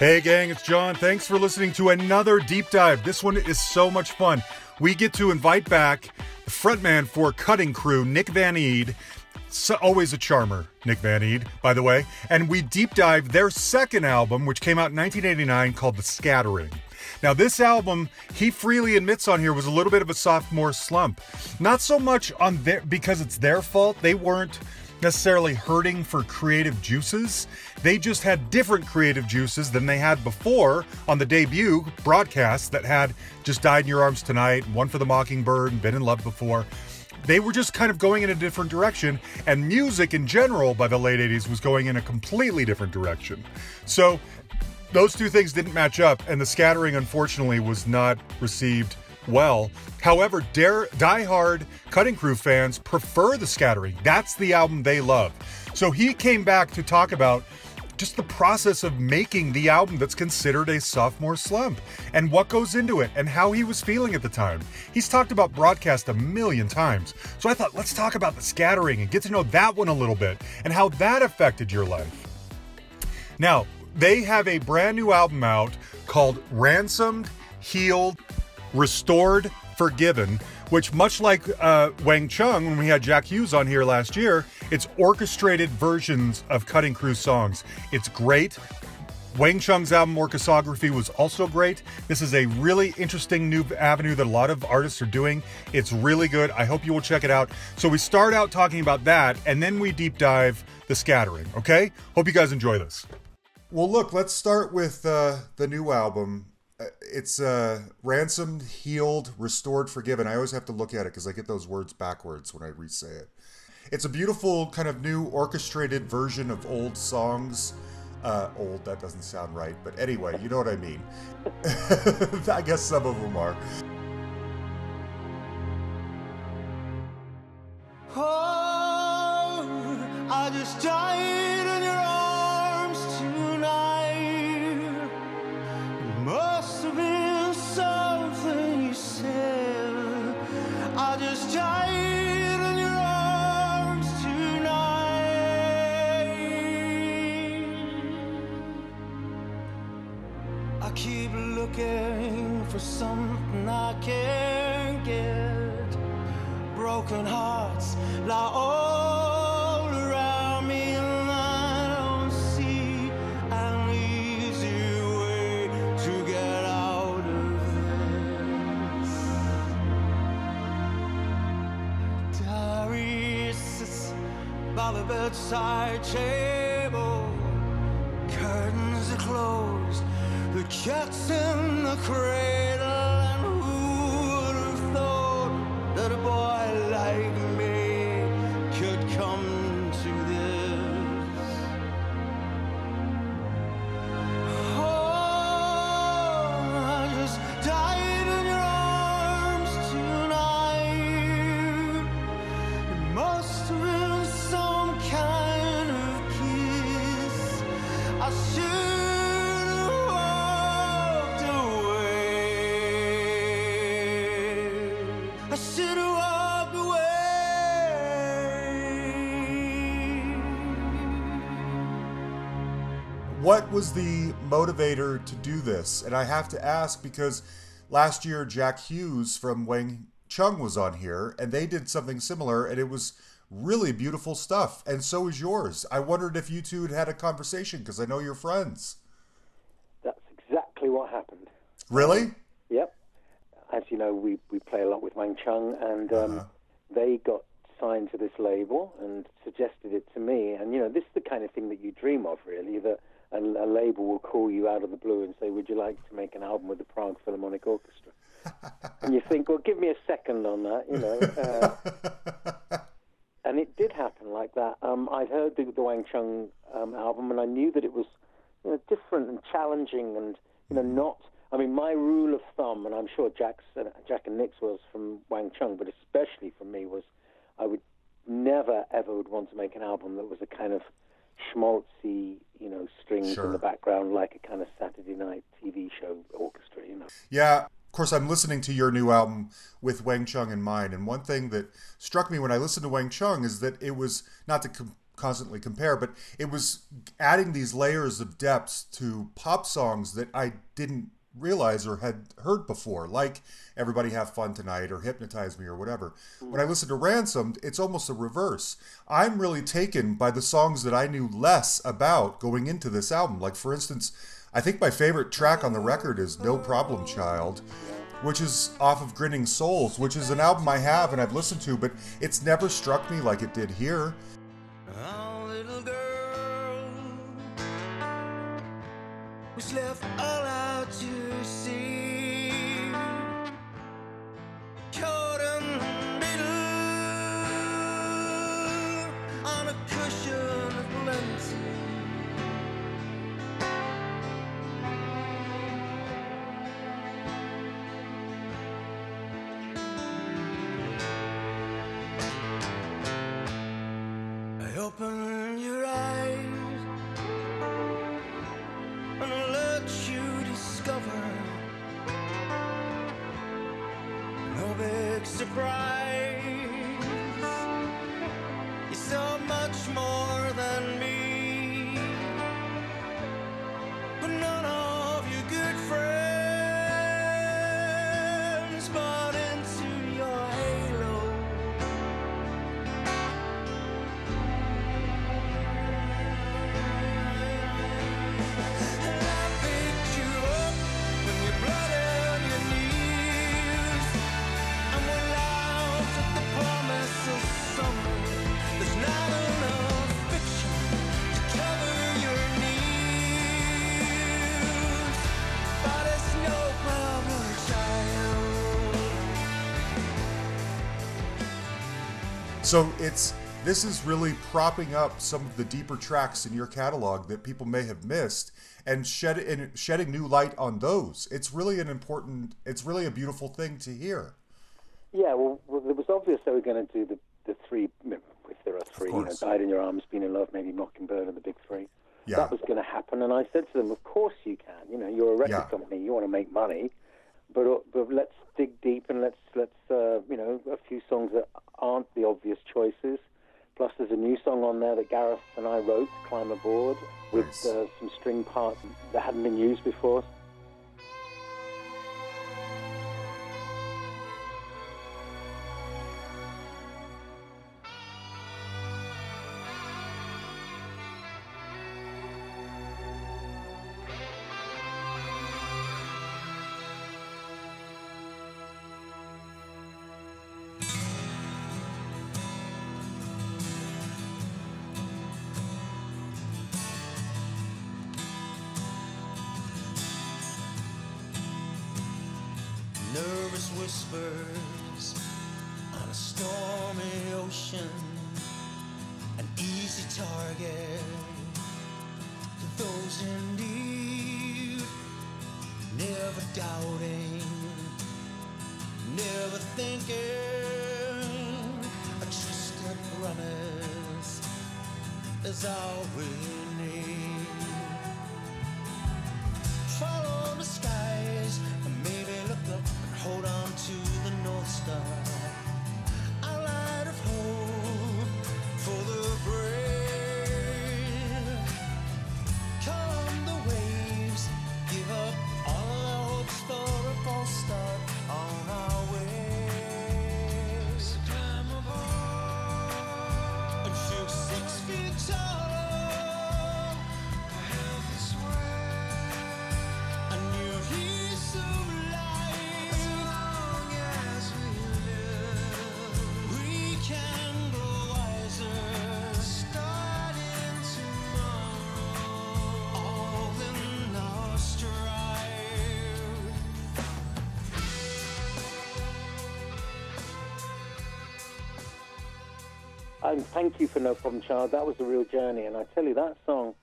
Hey, gang, it's John. Thanks for listening to another deep dive. This one is so much fun. We get to invite back the frontman for Cutting Crew, Nick Van Eede. So, always a charmer, Nick Van Eede, by the way. And we deep dive their second album, which came out in 1989 called The Scattering. Now, this album, he freely admits on here, was a little bit of a sophomore slump. Not so much on their because it's their fault. They weren't necessarily hurting for creative juices. They just had different creative juices than they had before on the debut broadcast that had Just Died in Your Arms Tonight, One for the Mockingbird, and Been in Love Before. They were just kind of going in a different direction, and music in general by the late 80s was going in a completely different direction. So those two things didn't match up, and the scattering, unfortunately, was not received well. However, dare, die-hard Cutting Crew fans prefer the scattering. That's the album they love. So he came back to talk about just the process of making the album that's considered a sophomore slump and what goes into it and how he was feeling at the time. He's talked about broadcast a million times. So I thought, let's talk about the scattering and get to know that one a little bit and how that affected your life. Now, they have a brand new album out called Ransomed, Healed, Restored, Forgiven, which, much like uh, Wang Chung, when we had Jack Hughes on here last year, it's orchestrated versions of Cutting Crew songs. It's great. Wang Chung's album Orchesography was also great. This is a really interesting new avenue that a lot of artists are doing. It's really good. I hope you will check it out. So we start out talking about that, and then we deep dive the scattering. Okay? Hope you guys enjoy this. Well, look, let's start with uh, the new album. It's uh, ransomed, healed, restored, forgiven. I always have to look at it because I get those words backwards when I re-say it. It's a beautiful kind of new orchestrated version of old songs. Uh, old, that doesn't sound right, but anyway, you know what I mean. I guess some of them are. Oh, I just died something I can't get. Broken hearts lie all around me, and I don't see an easy way to get out of this. Diary sits by the bedside table, curtains are closed, the cat's in the cradle, What was the motivator to do this? And I have to ask because last year Jack Hughes from Wang Chung was on here and they did something similar and it was really beautiful stuff. And so is yours. I wondered if you two had had a conversation because I know you're friends. That's exactly what happened. Really? Yep. As you know, we, we play a lot with Wang Chung, and um, Uh-huh. they got signed to this label and suggested it to me. And, you know, this is the kind of thing that you dream of, really, that a, a label will call you out of the blue and say, Would you like to make an album with the Prague Philharmonic Orchestra? and you think, Well, give me a second on that, you know. Uh, and it did happen like that. Um, I'd heard the, the Wang Chung um, album, and I knew that it was you know, different and challenging, and you know, not. I mean, my rule of thumb, and I'm sure Jack's, uh, Jack and Nick's was from Wang Chung, but especially for me was, I would never ever would want to make an album that was a kind of schmaltzy, you know, strings Sure. in the background, like a kind of Saturday night TV show orchestra, you know. Yeah. Of course, I'm listening to your new album with Wang Chung in mind. And one thing that struck me when I listened to Wang Chung is that it was not to com- constantly compare, but it was adding these layers of depths to pop songs that I didn't realize or had heard before, like Everybody Have Fun Tonight or Hypnotize Me or whatever. When I mm. listen to Ransomed, it's almost a reverse. I'm really taken by the songs that I knew less about going into this album. Like, for instance, I think my favorite track on the record is No Problem Child, which is off of Grinning Souls, which is an album I have and I've listened to, but it's never struck me like it did here. Our little girl was left out to sea. So it's this is really propping up some of the deeper tracks in your catalog that people may have missed and shed and shedding new light on those. It's really an important it's really a beautiful thing to hear. Yeah, well, well it was obvious they were going to do the, the three, if there are three, you know. Died in Your Arms, Been in Love, maybe Mockingbird, and the big three. Yeah. That was going to happen, and I said to them, of course you can. You know, you're a record Yeah. company, you want to make money, but uh, but let's dig deep and let's let's uh, you know a few songs that aren't the obvious choices. Plus, there's a new song on there that Gareth and I wrote, "Climb Aboard," with Nice. uh, some string parts that hadn't been used before. And thank you for No Problem Child. That was a real journey. And I tell you, that song,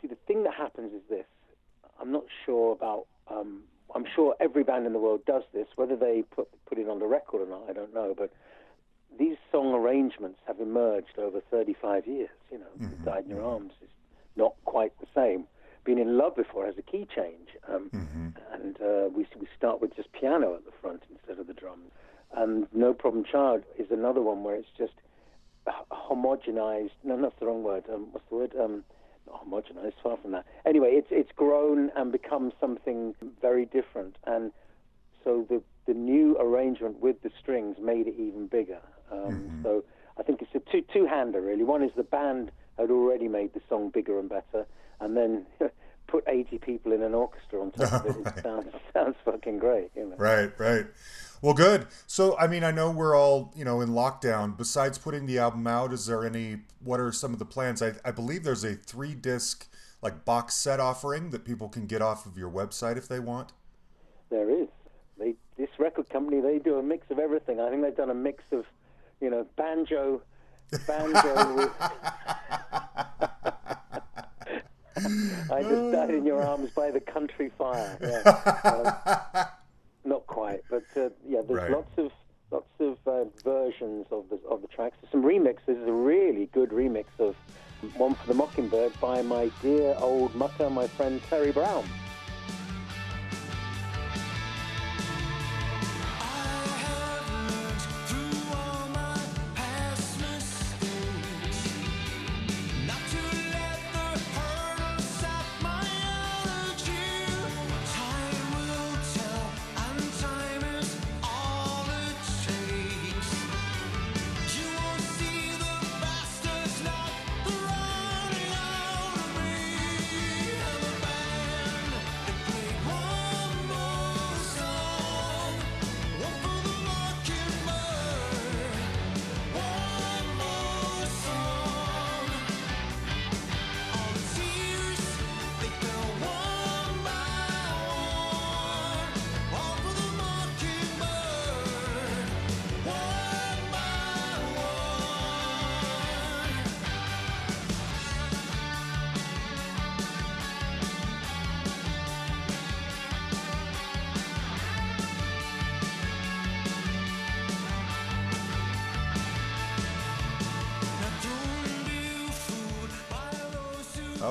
see, the thing that happens is this. I'm not sure about, um, I'm sure every band in the world does this. Whether they put, put it on the record or not, I don't know. But these song arrangements have emerged over 35 years. You know, Died in Your Arms is not quite the same. Been in Love Before has a key change. Um, And uh, we, we start with just piano at the front instead of the drums. And No Problem Child is another one where it's just homogenized. No, that's the wrong word. Um, what's the word? Um, not homogenized. Far from that. Anyway, it's it's grown and become something very different. And so the the new arrangement with the strings made it even bigger. Um, So I think it's a two two hander really. One is the band had already made the song bigger and better, and then put 80 people in an orchestra on top of it. It sounds sounds fucking great. You know. Right, right. Well, good. So, I mean, I know we're all, you know, in lockdown. Besides putting the album out, is there any, what are some of the plans? I, I believe there's a three disc, like, box set offering that people can get off of your website if they want. There is. They this record company they do a mix of everything. I think they've done a mix of, you know, banjo, banjo with. I just died in your arms by the country fire. Yeah. Um, not quite, but uh, yeah, there's Right. lots of lots of uh, versions of the of the tracks. There's some remixes. There's a really good remix of one for the Mockingbird by my dear old mucker, my friend Terry Brown.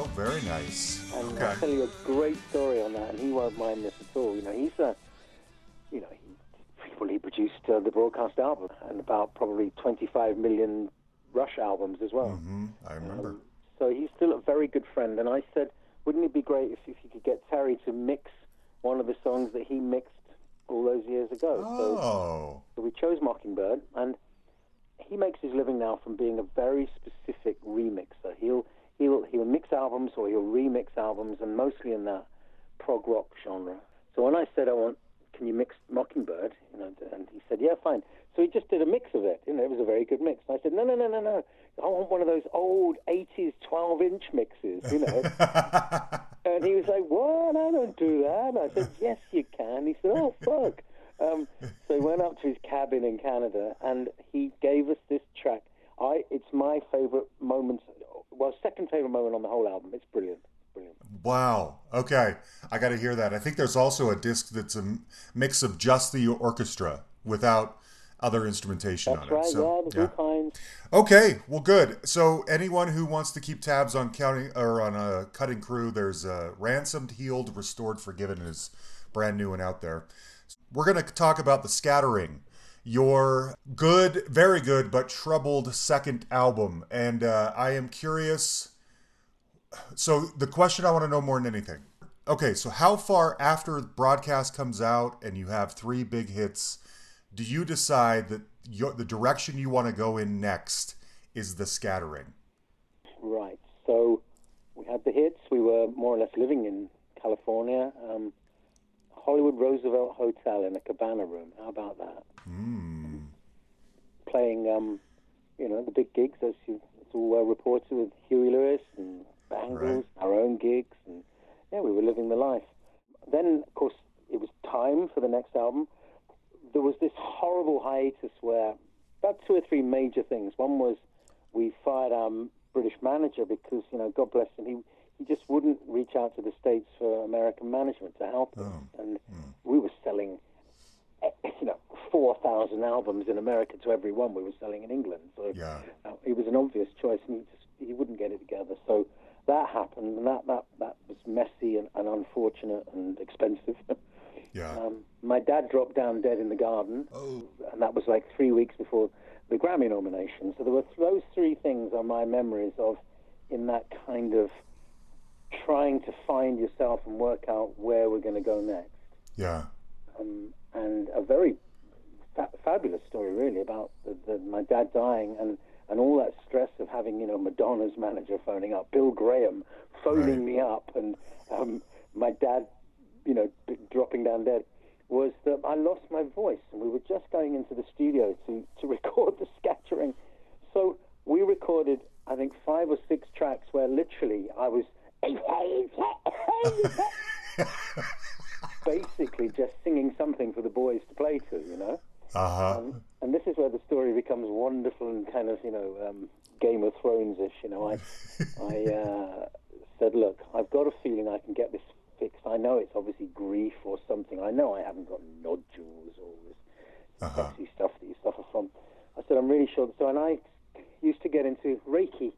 Oh, very nice. And Okay. I'll tell you a great story on that, and he won't mind this at all. You know, he's a, you know, he, well, he produced uh, the broadcast album and about probably 25 million Rush albums as well. hmm I remember. So he's still a very good friend. And I said, wouldn't it be great if, if you could get Terry to mix one of the songs that he mixed all those years ago? So oh. so we chose Mockingbird, and he makes his living now from being a very specific remixer. He'll he'll he'll mix albums or he'll remix albums, and mostly in that prog rock genre. So when I said I want, can you mix Mockingbird? You know, and he said, yeah, fine. So he just did a mix of it. You know, it was a very good mix. And I said, no, no, no, no, no. I want one of those old 80s 12 inch mixes, you know. And he was like, "What? I don't do that." And I said, "Yes, you can." He said, "Oh, fuck." Um, so he went up to his cabin in Canada, and he gave us this track. I, it's my favorite moment. Well, second favorite moment on the whole album. It's brilliant, brilliant. Wow. Okay. I got to hear that. I think there's also a disc that's a mix of just the orchestra without other instrumentation That's on right. it. So, yeah, all. Okay, well, good. So, anyone who wants to keep tabs on counting or on a cutting crew, there's uh, ransomed, healed, restored, forgiven is brand new and out there. We're going to talk about the scattering, your good, very good, but troubled second album, and uh, I am curious. So, the question I want to know more than anything. Okay, so how far after broadcast comes out and you have three big hits, do you decide that your, the direction you want to go in next is the scattering? Right. So we had the hits. We were more or less living in California. Um, Hollywood Roosevelt Hotel in a cabana room. How about that? Mm. Playing, um, you know, the big gigs as you, it's all well reported with Huey Lewis and Bangles, Right. our own gigs, and yeah, we were living the life. Then, of course, it was time for the next album. There was this horrible hiatus where about two or three major things. One was we fired our British manager because, you know, God bless him, he he just wouldn't reach out to the states for American management to help us, and we were selling, eh, you know, four thousand albums in America to every one we were selling in England. So Yeah. uh, it was an obvious choice, and he just he wouldn't get it together. So that happened, and that that that was messy and, and unfortunate and expensive. Yeah. Um, my dad dropped down dead in the garden, oh. and that was like three weeks before the Grammy nomination. So there were those three things are my memories of in that kind of trying to find yourself and work out where we're going to go next. Yeah. Um, and a very fa- fabulous story, really, about the, the, my dad dying and, and all that stress of having, you know, Madonna's manager phoning up, Bill Graham phoning Right. me up, and um, my dad, you know, d- dropping down dead, was that I lost my voice, and we were just going into the studio to, to record the scattering. So we recorded, I think, five or six tracks where literally I was basically just singing something for the boys to play to, you know. Uh huh. And this is where the story becomes wonderful and kind of, you know, um, Game of Thrones ish. You know, I, I uh, said, look, I've got a feeling I can get this fixed. I know it's obviously grief or something. I know I haven't got nodules or this Uh-huh. sexy stuff that you suffer from. I said, I'm really sure. So, and I used to get into Reiki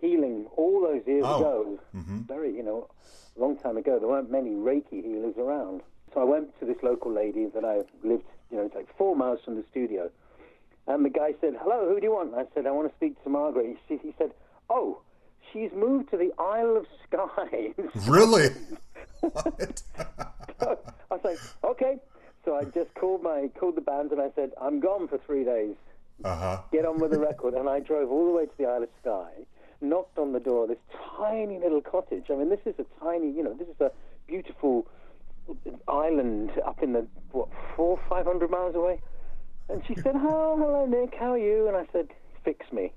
healing all those years Oh. ago. Very, you know, a long time ago. There weren't many Reiki healers around. So I went to this local lady that I lived, you know, it's like four miles from the studio. And the guy said, hello, who do you want? I said, I want to speak to Margaret. He, he said, oh, she's moved to the Isle of Skye. Really? what? I was like, okay. So I just called my called the band and I said, I'm gone for three days. Uh huh. Get on with the record. And I drove all the way to the Isle of Skye, knocked on the door of this tiny little cottage. I mean, this is a tiny, you know, this is a beautiful island up in the what four five hundred miles away. And she said, "Oh, hello, Nick. How are you?" And I said, "Fix me."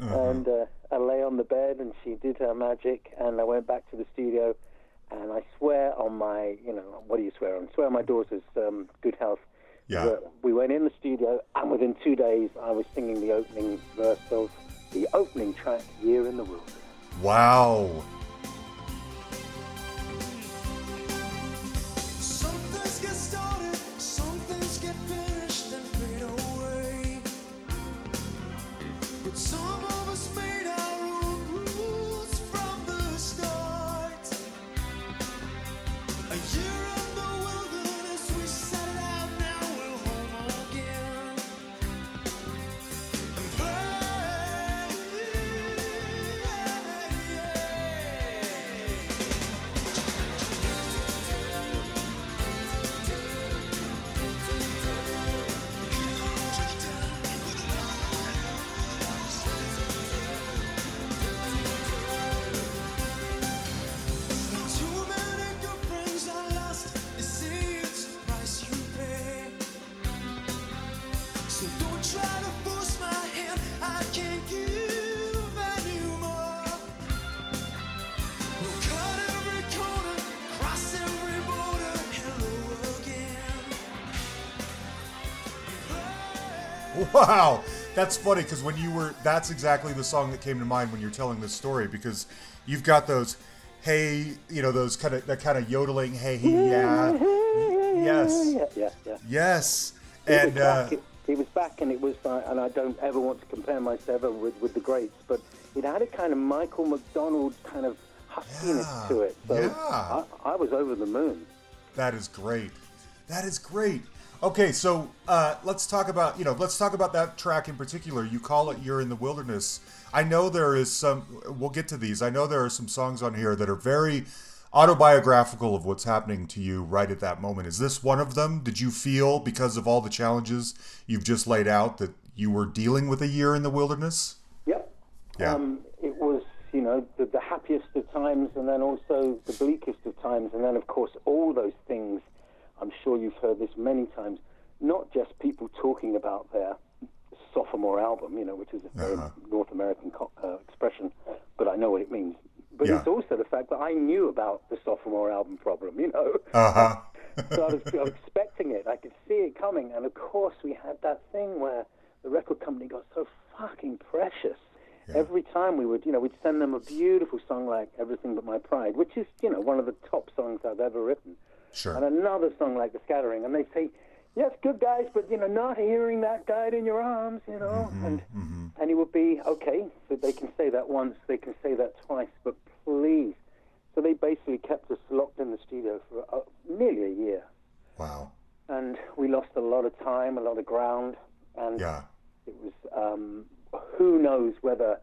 And uh, I lay on the bed, and she did her magic. And I went back to the studio, and I swear on my, you know, what do you swear on? Swear on my daughter's um, good health. Yeah. We went in the studio, and within two days, I was singing the opening verse of the opening track, "Year in the Wilderness." Wow. That's funny because when you were, that's exactly the song that came to mind when you're telling this story because you've got those, hey, you know, those kind of, that kind of yodeling, hey, yeah. Yes. Yeah, yeah, yeah. Yes. He was And, uh, back, it, he was back, and it was, uh, and I don't ever want to compare myself with, with the greats, but it had a kind of Michael McDonald kind of huskiness Yeah, to it. So yeah. I, I was over the moon. That is great. That is great. Okay, so uh, let's talk about you know let's talk about that track in particular. You call it "You're in the Wilderness." I know there is some. We'll get to these. I know there are some songs on here that are very autobiographical of what's happening to you right at that moment. Is this one of them? Did you feel because of all the challenges you've just laid out that you were dealing with a year in the wilderness? Yep. Yeah. Um, it was, you know, the, the happiest of times and then also the bleakest of times. And then, of course, all those things, I'm sure you've heard this many times, not just people talking about their sophomore album, you know, which is a very Uh-huh. North American co- uh, expression, but I know what it means. But Yeah. it's also the fact that I knew about the sophomore album problem, you know. Uh huh. so I was, I was expecting it. I could see it coming. And of course, we had that thing where the record company got so fucking precious. Every time we would, you know, we'd send them a beautiful song like Everything But My Pride, which is, you know, one of the top songs I've ever written. Sure. And another song like The Scattering. And they'd say, yes, good guys, but, you know, not hearing that guide in your arms, you know. and and it would be, okay, so they can say that once, they can say that twice, but please. So they basically kept us locked in the studio for uh, nearly a year Wow. and we lost a lot of time, a lot of ground, and Yeah. It was um, who knows whether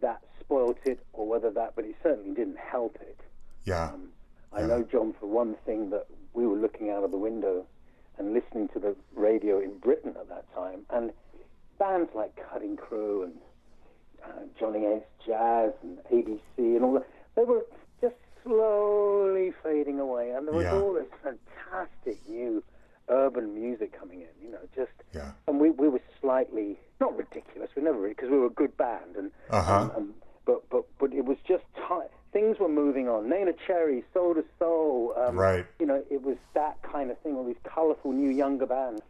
that spoilt it or whether that, but it certainly didn't help it. Yeah. Um, I know, John, for one thing, that we were looking out of the window and listening to the radio in Britain at that time, and bands like Cutting Crew and uh, Johnny Hates Jazz and ABC and all that, they were just slowly fading away, and there was Yeah. all this fantastic new urban music coming in, you know, just, Yeah. and we, we were slightly, not ridiculous, we never, really, because we were a good band, and, Uh-huh. and, and but, but, but it was just, ti things were moving on, Neneh Cherry, Soul II Soul, um, Right. you know, it was that kind of thing, all these colourful new younger bands.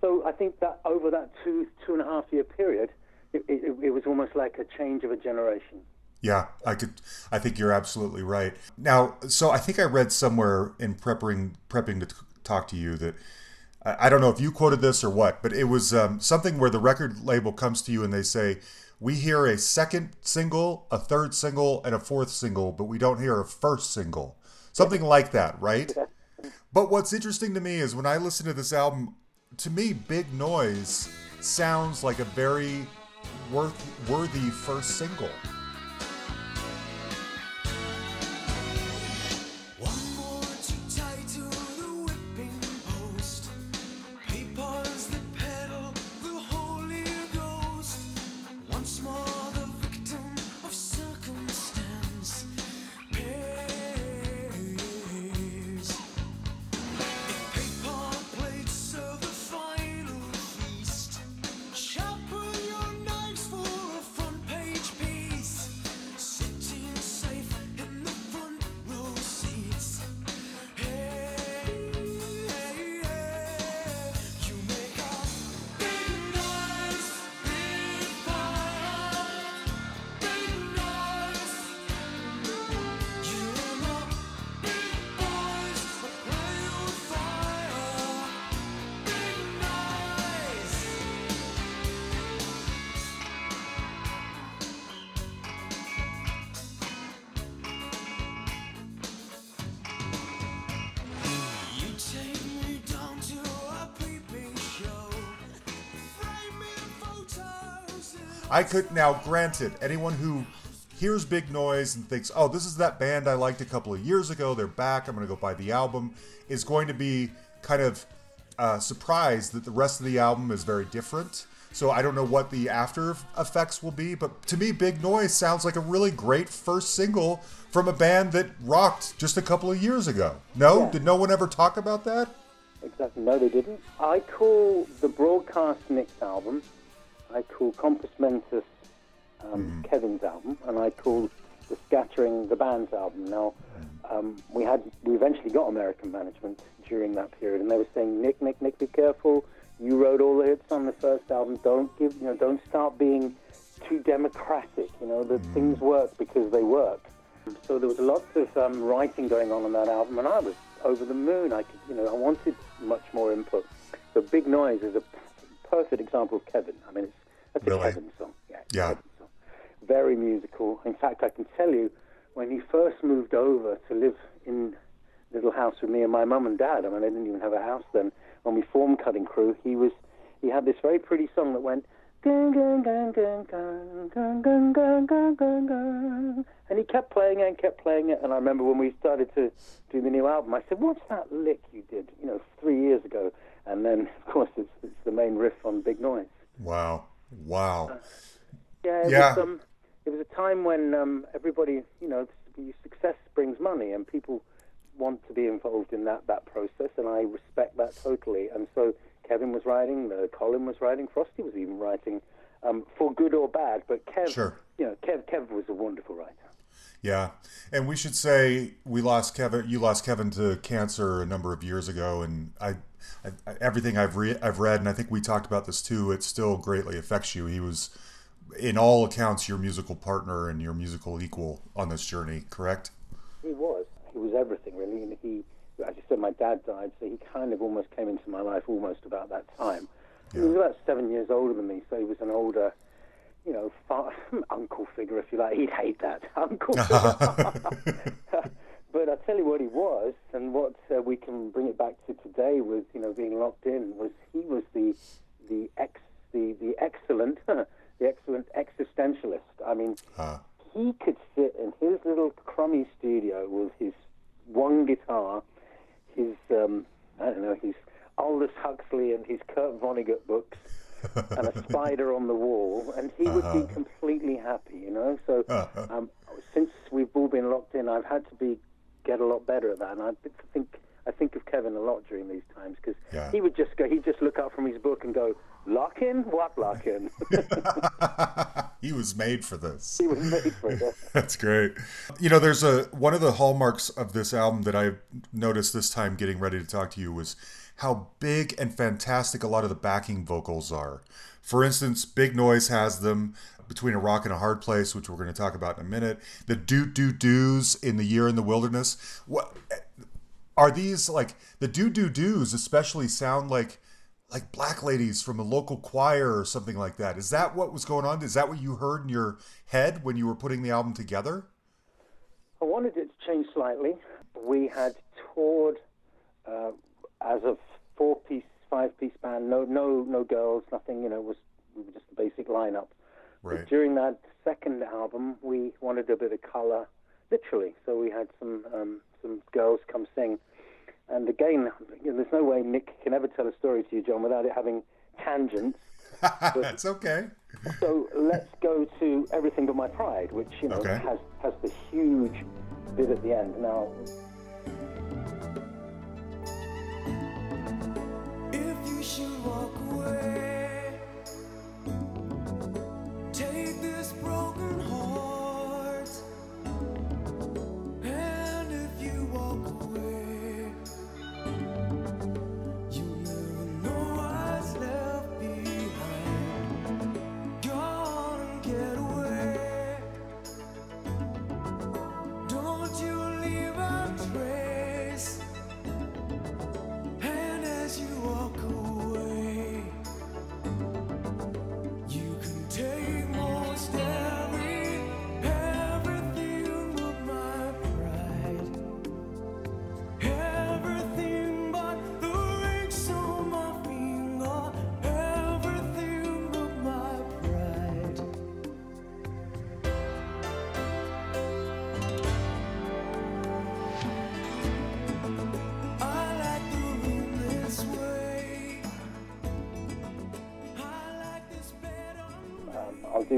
So I think that over that two two and a half year period, it, it, it was almost like a change of a generation. Yeah, I could. I think you're absolutely right. Now, so I think I read somewhere in prepping prepping to t- talk to you that I I don't know if you quoted this or what, but it was um, something where the record label comes to you and they say, "We hear a second single, a third single, and a fourth single, but we don't hear a first single." Something like that, right? But what's interesting to me is when I listen to this album, to me, Big Noise sounds like a very worth, worthy first single. I could now, granted, anyone who hears Big Noise and thinks, "Oh, this is that band I liked a couple of years ago. They're back. I'm going to go buy the album," is going to be kind of uh, surprised that the rest of the album is very different. So I don't know what the after effects will be, but to me, Big Noise sounds like a really great first single from a band that rocked just a couple of years ago. No, Yeah. did no one ever talk about that? Exactly. No, they didn't. I call the Broadcast Nick's album, I call Compus Mentus um, Kevin's album, and I call The Scattering the band's album. Now, um, we had we eventually got American management during that period, and they were saying, Nick, Nick, Nick, be careful. You wrote all the hits on the first album. Don't give, you know, don't start being too democratic. You know, that things work because they work. So there was lots of um, writing going on on that album, and I was over the moon. I could, you know, I wanted much more input. So Big Noise is a perfect example of Kevin. I mean, it's that's Really? a Kevin song. Yeah. Yeah. Kevin song. Very musical. In fact, I can tell you, when he first moved over to live in little house with me and my mum and dad. I mean, I didn't even have a house then. When we formed Cutting Crew, he was he had this very pretty song that went. Gun, gun, gun, gun, gun, gun, gun, gun, gun, gun, gun. And he kept playing it and kept playing it. And I remember when we started to do the new album, I said, "What's that lick you did? You know, three years ago?" And then, of course, it's, it's the main riff on Big Noise. Wow, wow. Yeah, it, Yeah. Was, um, it was a time when um, everybody, you know, success brings money, and people want to be involved in that that process, and I respect that totally. And so Kevin was writing, uh, Colin was writing, Frosty was even writing, um, for good or bad. But Kev, Sure. you know, Kev, Kev was a wonderful writer. Yeah, and we should say we lost Kevin. You lost Kevin to cancer a number of years ago, and I, I everything I've re- I've read, and I think we talked about this too. It still greatly affects you. He was, in all accounts, your musical partner and your musical equal on this journey. Correct? He was. He was everything, really. And he, as you said, my dad died, so he kind of almost came into my life almost about that time. He was about seven years older than me, so he was an older, you know, fa- uncle figure, if you like. He'd hate that uncle. but I tell you what he was, and what uh, we can bring it back to today with, you know, being locked in, was he was the the ex the the excellent thing. He could sit in his little crummy studio with his one guitar, his um, I don't know, his Aldous Huxley and his Kurt Vonnegut books, and a spider on the wall, and he would be completely happy, you know. So um, since we've all been locked in, I've had to be get a lot better at that, and I think I think of Kevin a lot during these times because Yeah. he would just go, he'd just look up from his book and go, "Lock in? What lock in?" he was made for this. he was made for it. That's great. You know, there's a one of the hallmarks of this album that I noticed this time getting ready to talk to you was how big and fantastic a lot of the backing vocals are. For instance, Big Noise has them between a rock and a hard place, which we're going to talk about in a minute. The do do do's in the year in the wilderness. What are these like? The do do do's especially sound like like black ladies from a local choir or something like that. Is that what was going on? Is that what you heard in your head when you were putting the album together? I wanted it to change slightly. We had toured uh, as a four-piece, five-piece band. No, no, no girls, nothing. You know, was we were just a basic lineup. Right. But during that second album, we wanted a bit of color, literally. So we had some um, some girls come sing. And again, you know, there's no way Nick can ever tell a story to you, John, without it having tangents. That's okay. So let's go to Everything But My Pride, which you know Okay. has has the huge bit at the end. Now, you should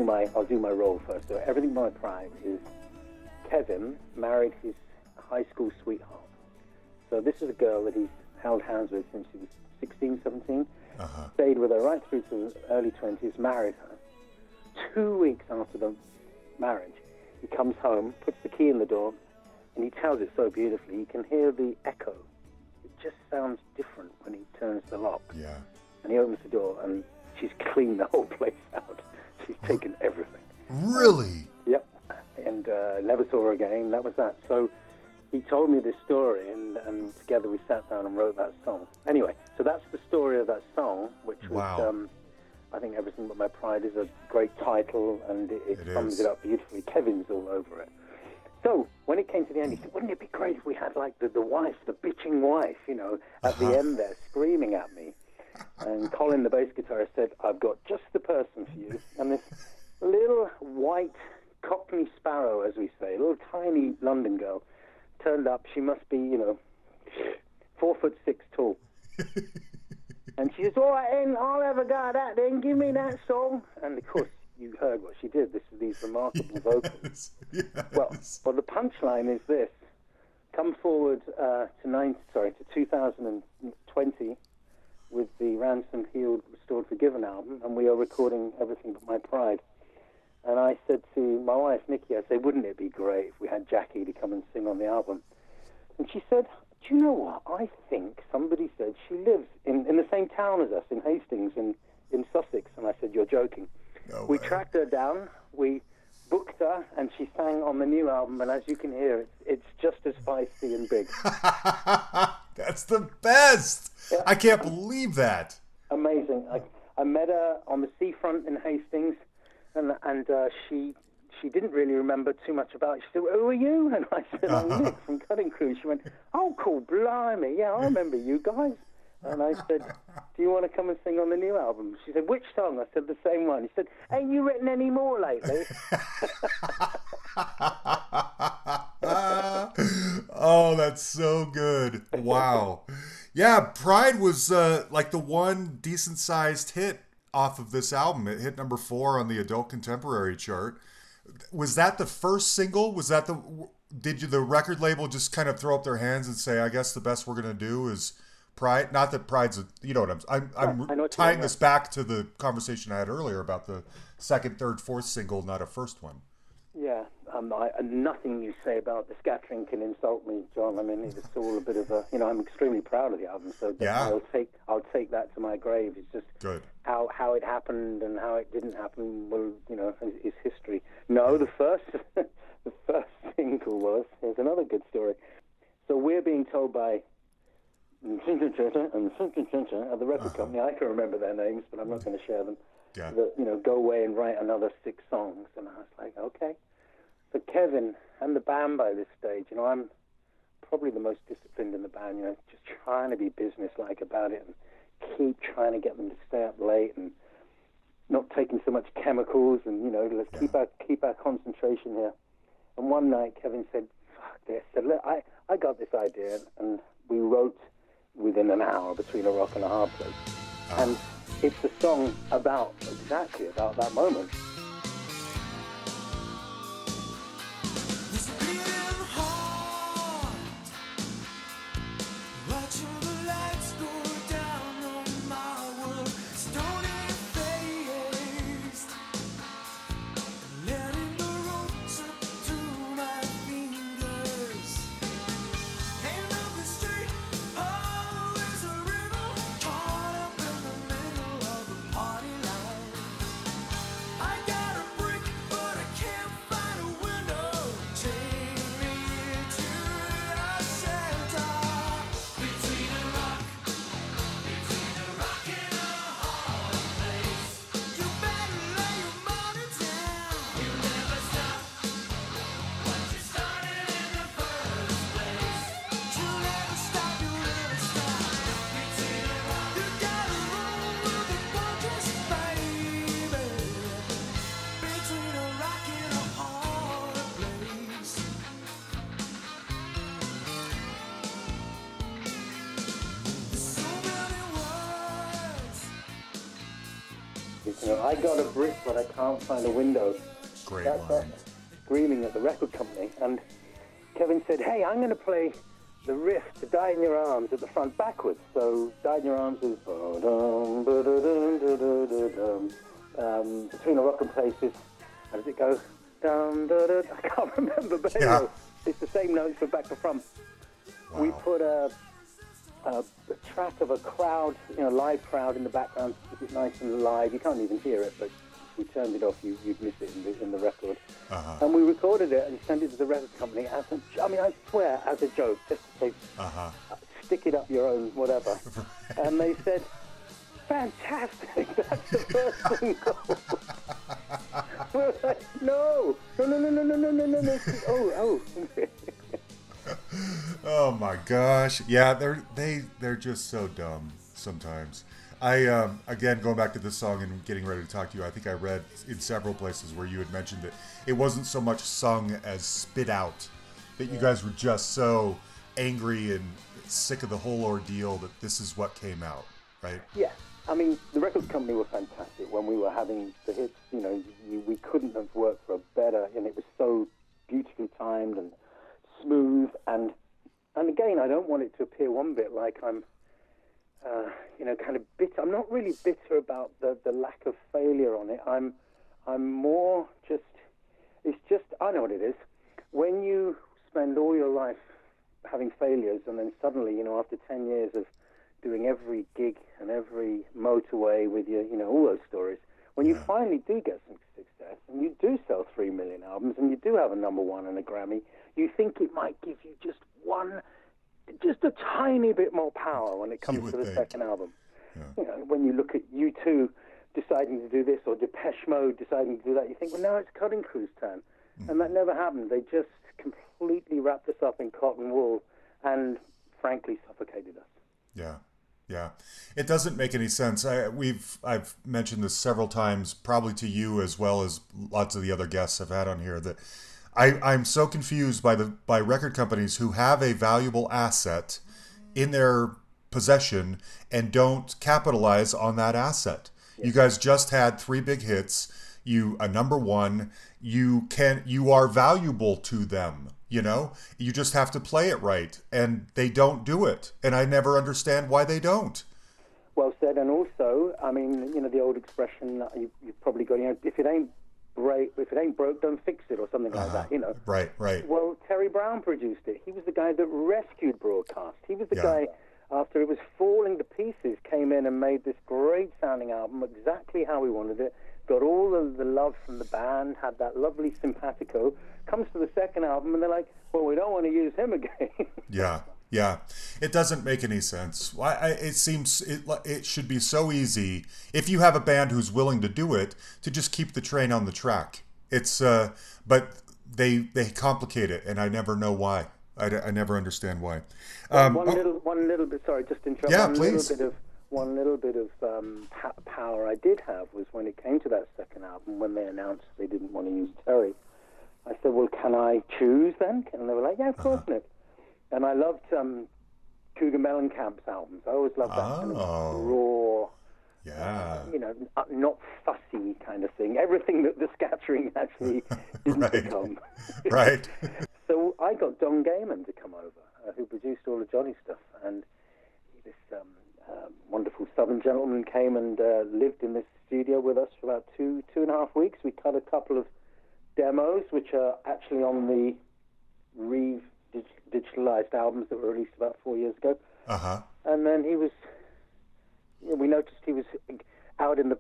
my I'll do my role first. So Everything by My Pride is Kevin married his high school sweetheart. So this is a girl that he's held hands with since he was 16, 17. Uh-huh. Stayed with her right through to the early 20s. Married her. Two weeks after the marriage, he comes home, puts the key in the door, and he tells it so beautifully. You can hear the echo. It just sounds different when he turns the lock. Yeah. And he opens the door, and she's cleaned the whole place out. She's taken everything. Really? Yep. And uh, never saw her again. That was that. So he told me this story, and, and together we sat down and wrote that song. Anyway, so that's the story of that song, which was, Wow. um, I think, Everything But My Pride is a great title, and it, it, It sums is. it up beautifully. Kevin's all over it. So when it came to the end, he said, "Wouldn't it be great if we had like the, the wife, the bitching wife, you know, at Uh-huh. the end there, screaming at me?" And Colin, the bass guitarist, said, "I've got just the person for you." And this little white Cockney sparrow, as we say, a little tiny London girl, turned up. She must be, you know, four foot six tall. and she says, "All right, then, I'll have a go at that. Then give me that song." And of course, you heard what she did. This is these remarkable vocals. Yes. Well, well, the punchline is this: come forward uh, to nine, sorry, to 2020 with the Ransom Healed, Restored, Forgiven album, and we are recording everything but my pride. And I said to my wife Nikki, I said, wouldn't it be great if we had Jackie to come and sing on the album? And she said, do you know what? I think somebody said she lives in, in the same town as us, in Hastings, in, in Sussex. And I said, you're joking. No we tracked her down. We booked her, and she sang on the new album. And as you can hear, it's, it's just as feisty and big. That's the best. I can't believe that. Amazing. I, I met her on the seafront in Hastings, and and uh, she she didn't really remember too much about it. She said, "Who are you?" And I said, "I'm Nick from Cutting Crew." She went, "Oh, cool, blimey, yeah, I remember you guys." And I said, do you want to come and sing on the new album? She said, which song? I said, the same one. He said, ain't you written any more lately? oh, that's so good. Wow. Yeah, Pride was uh, like the one decent sized hit off of this album. It hit number four on the adult contemporary chart. Was that the first single? Was that the. Did you, the record label just kind of throw up their hands and say, I guess the best we're going to do is Pride? Not that Pride's, a, you know what I'm, I'm, I'm you tying this back to the conversation I had earlier about the second, third, fourth single, not a first one. Yeah, um, I, and nothing you say about the scattering can insult me, John. I mean, it's all a bit of a, you know, I'm extremely proud of the album, so Yeah. I'll take, I'll take that to my grave. It's just Good. how how it happened and how it didn't happen. Well, you know, is, is history. No, the first, the first single was. Here's another good story. So we're being told by and at the record uh-huh. company. I can remember their names, but I'm not going to share them. Yeah. That you know, go away and write another six songs. And I was like, okay. So Kevin and the band by this stage, you know, I'm probably the most disciplined in the band. You know, just trying to be businesslike about it and keep trying to get them to stay up late and not taking so much chemicals and you know, let's keep our keep our concentration here. And one night, Kevin said, "Fuck this!" "Look, I I got this idea," and we wrote within an hour between a rock and a hard place. Ah. And it's a song about exactly about that moment. Find a window. Great That's line. screaming at the record company. And Kevin said, "Hey, I'm going to play the riff to "Die in Your Arms" at the front backwards." So "Die in Your Arms" is um, between a rock and places. How does it go? Dum, da, da. I can't remember, but Yeah. it's the same notes from back to front. We put a, a, a track of a crowd, you know, live crowd in the background It's nice and live. You can't even hear it, but we turned it off, you, you'd miss it in the, in the record. Uh-huh. And we recorded it and sent it to the record company as a, I mean, I swear, as a joke, just to say, Uh-huh. stick it up your own, whatever. and they said, fantastic, that's the first single. we were like, no, no, no, no, no, no, no, no, no, no. Oh, oh. Oh my gosh. Yeah, they're they they're just so dumb sometimes. I um, again going back to this song and getting ready to talk to you. I think I read in several places where you had mentioned that it wasn't so much sung as spit out. That you guys were just so angry and sick of the whole ordeal that this is what came out, right? Yeah, I mean, the record company were fantastic when we were having the hits. You know, you, we couldn't have worked for a better, and it was so beautifully timed and smooth. And and again, I don't want it to appear one bit like I'm, uh, you know, kind of bitter. I'm not really bitter about the the lack of failure on it. I'm I'm more just. It's just I know what it is. When you spend all your life having failures, and then suddenly, you know, after ten years of doing every gig and every motorway with your, you know, all those stories. When you finally do get some success and you do sell three million albums and you do have a number one and a Grammy, you think it might give you just one, just a tiny bit more power when it comes to the think. second album. You know, when you look at you two deciding to do this or Depeche Mode deciding to do that, you think, well, now it's Cutting Crew's turn. And that mm-hmm. never happened. They just completely wrapped us up in cotton wool and frankly suffocated us. Yeah. Yeah, it doesn't make any sense. I, we've I've mentioned this several times, probably to you as well as lots of the other guests I've had on here. That I I'm so confused by the by record companies who have a valuable asset in their possession and don't capitalize on that asset. You guys just had three big hits. You a number one. You can you are valuable to them. You know, you just have to play it right, and they don't do it, and I never understand why they don't. Well said. And also, I mean, you know, the old expression that you, you've probably got, you know, if it ain't break, if it ain't broke, don't fix it, or something like uh-huh. that. You know. Right, right. Well, Terry Brown produced it. He was the guy that rescued broadcast. He was the Yeah. guy after it was falling to pieces, came in and made this great sounding album exactly how we wanted it. Got all of the love from the band, had that lovely simpatico. Comes to the second album and they're like, well, we don't want to use him again. Yeah, yeah. It doesn't make any sense. Why? I, it seems it it should be so easy if you have a band who's willing to do it to just keep the train on the track. It's uh, but they they complicate it, and I never know why. I, I never understand why. Um, one oh, little, one little bit. Sorry, just interrupt. Yeah, one please. little bit of one little bit of um, power I did have was when it came to that second album when they announced they didn't want to use Terry. I said, "Well, can I choose then?" And they were like, "Yeah, of course, Uh-huh. Nick." And I loved um, Cougar Mellencamp's albums. I always loved that kind Oh. of raw, yeah, you know, not fussy kind of thing. Everything that the scattering actually didn't Right. become. right. So I got Don Gehman to come over, uh, who produced all the Johnny stuff, and this um, um wonderful Southern gentleman came and uh, lived in this studio with us for about two two and a half weeks. We cut a couple of demos, which are actually on the re digitalized albums that were released about four years ago. Uh huh. And then he was, we noticed he was out in the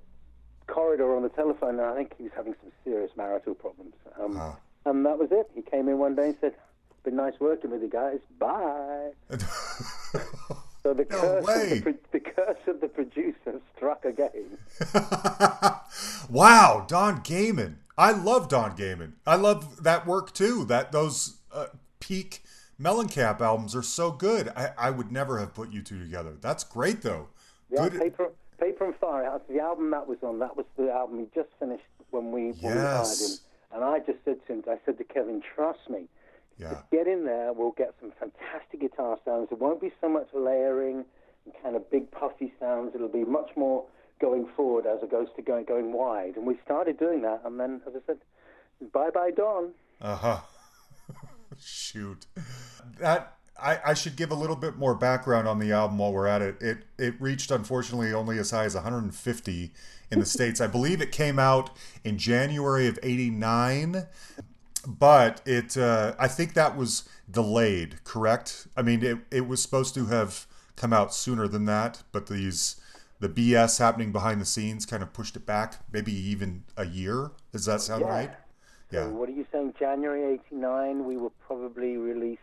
corridor on the telephone, and I think he was having some serious marital problems. Um, Oh. And that was it. He came in one day and said, "Been nice working with you guys. Bye." So the No curse, the, pro- the curse of the producer struck again. wow, Don Gehman. I love Don Gehman. I love that work too. That those uh, peak Mellencamp albums are so good. I, I would never have put you two together. That's great though. Yeah, Good. paper, paper and Firehouse. The album that was on, that was the album he just finished when we, when we hired Yes. him. And I just said to him, I said to Kevin, trust me, Yeah. get in there. We'll get some fantastic guitar sounds. It won't be so much layering and kind of big puffy sounds. It'll be much more going forward as opposed to going going wide. And we started doing that. And then, as I said, bye bye Don. Uh huh. Shoot. That I, I should give a little bit more background on the album while we're at it. It it reached unfortunately only as high as 150 in the states. I believe it came out in January of '89, but it uh, I think that was delayed. Correct? I mean, it it was supposed to have come out sooner than that, but these the BS happening behind the scenes kind of pushed it back, maybe even a year. Does that sound Yeah. right? So Yeah. what are you saying? January '89. We were probably released,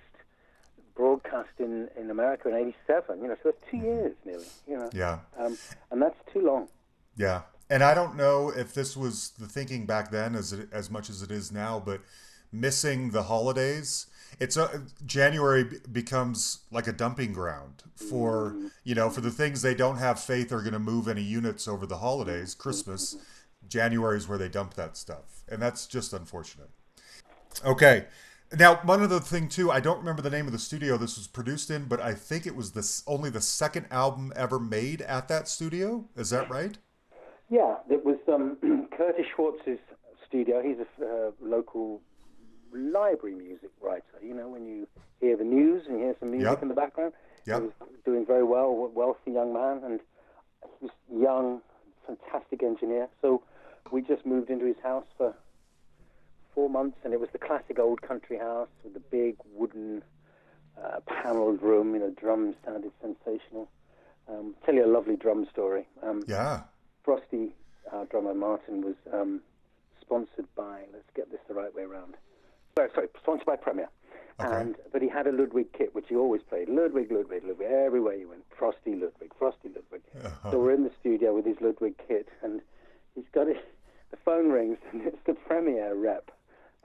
broadcast in, in America in '87. You know, so that's two mm-hmm. years nearly. You know, Yeah. um, and that's too long. Yeah, and I don't know if this was the thinking back then as it, as much as it is now, but missing the holidays, it's a, January be- becomes like a dumping ground for mm-hmm. you know for the things they don't have faith are going to move any units over the holidays, Christmas. Mm-hmm. January is where they dump that stuff, and that's just unfortunate. Okay. Now, one other thing too, I don't remember the name of the studio this was produced in, but I think it was this only the second album ever made at that studio. Is that right? Yeah, it was um, Curtis Schwartz's studio. He's a uh, local library music writer. You know, when you hear the news and you hear some music Yep. in the background, Yep. he was doing very well, wealthy young man, and he was young, fantastic engineer. So we just moved into his house for four months, and it was the classic old country house with the big wooden uh, paneled room. You know, drums sounded sensational. Um, tell you a lovely drum story. Um, Yeah. Frosty, our drummer Martin, was um, sponsored by. Let's get this the right way around. Sorry, sorry, sponsored by Premier. Okay. And but he had a Ludwig kit, which he always played. Ludwig, Ludwig, Ludwig. Everywhere he went, Frosty, Ludwig, Frosty, Ludwig. So we're in the studio with his Ludwig kit, and he's got it. The phone rings, and it's the Premier rep.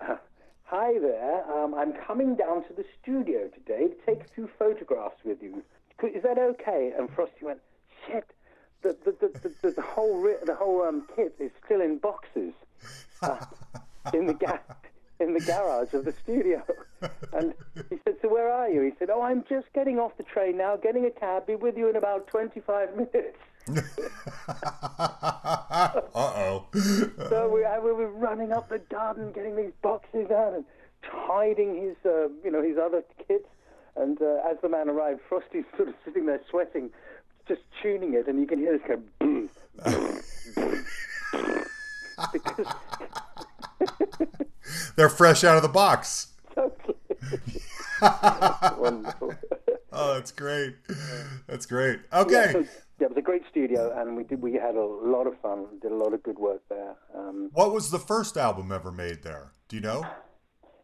Uh, Hi there. Um, I'm coming down to the studio today to take a few photographs with you. Is that okay?" And Frosty went, "Shit, the the the, the, the, the whole ri- the whole um, kit is still in boxes uh, in the ga- in the garage of the studio." And he said, "So where are you?" He said, "Oh, I'm just getting off the train now, getting a cab. Be with you in about 25 minutes." Uh oh. So we, I, we were running up the garden, getting these boxes out and hiding his, uh, you know, his other kits. And uh, as the man arrived, Frosty's sort of sitting there sweating, just tuning it, and you can hear this go boom, boom, boom, because They're fresh out of the box. totally wonderful. Oh, that's great. That's great. Yeah, Okay. so, yeah, it was a great studio, and we did. We had a lot of fun. Did a lot of good work there. Um, What was the first album ever made there? Do you know?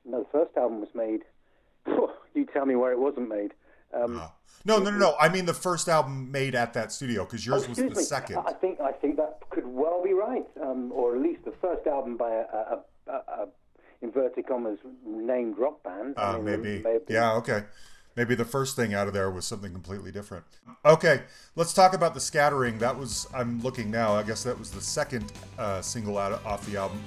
no, the first album was made. You tell me where it wasn't made. Um, Uh, no, no, no, no. I mean the first album made at that studio because yours Oh, was the me. second. I think I think that could well be right, um, or at least the first album by a, a, a, a inverted commas named rock band. I Uh, mean, maybe. may Yeah, okay. Maybe the first thing out of there was something completely different. Okay, let's talk about the scattering. That was I'm looking now. I guess that was the second uh, single out of, off the album.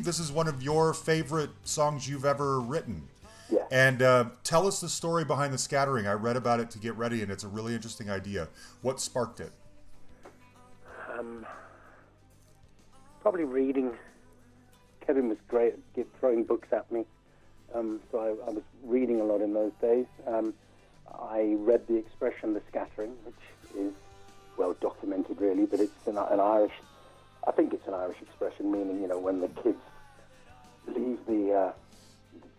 Believe this is one of your favorite songs you've ever written. Yeah. And uh, tell us the story behind the scattering. I read about it to get ready, and it's a really interesting idea. What sparked it? Um, probably reading. Kevin was great at throwing books at me, um, so I, I was reading a lot in those days. Um, I read the expression "the scattering," which is well documented, really, but it's an, an Irish. I think it's an Irish expression meaning, you know, when the kids leave the uh,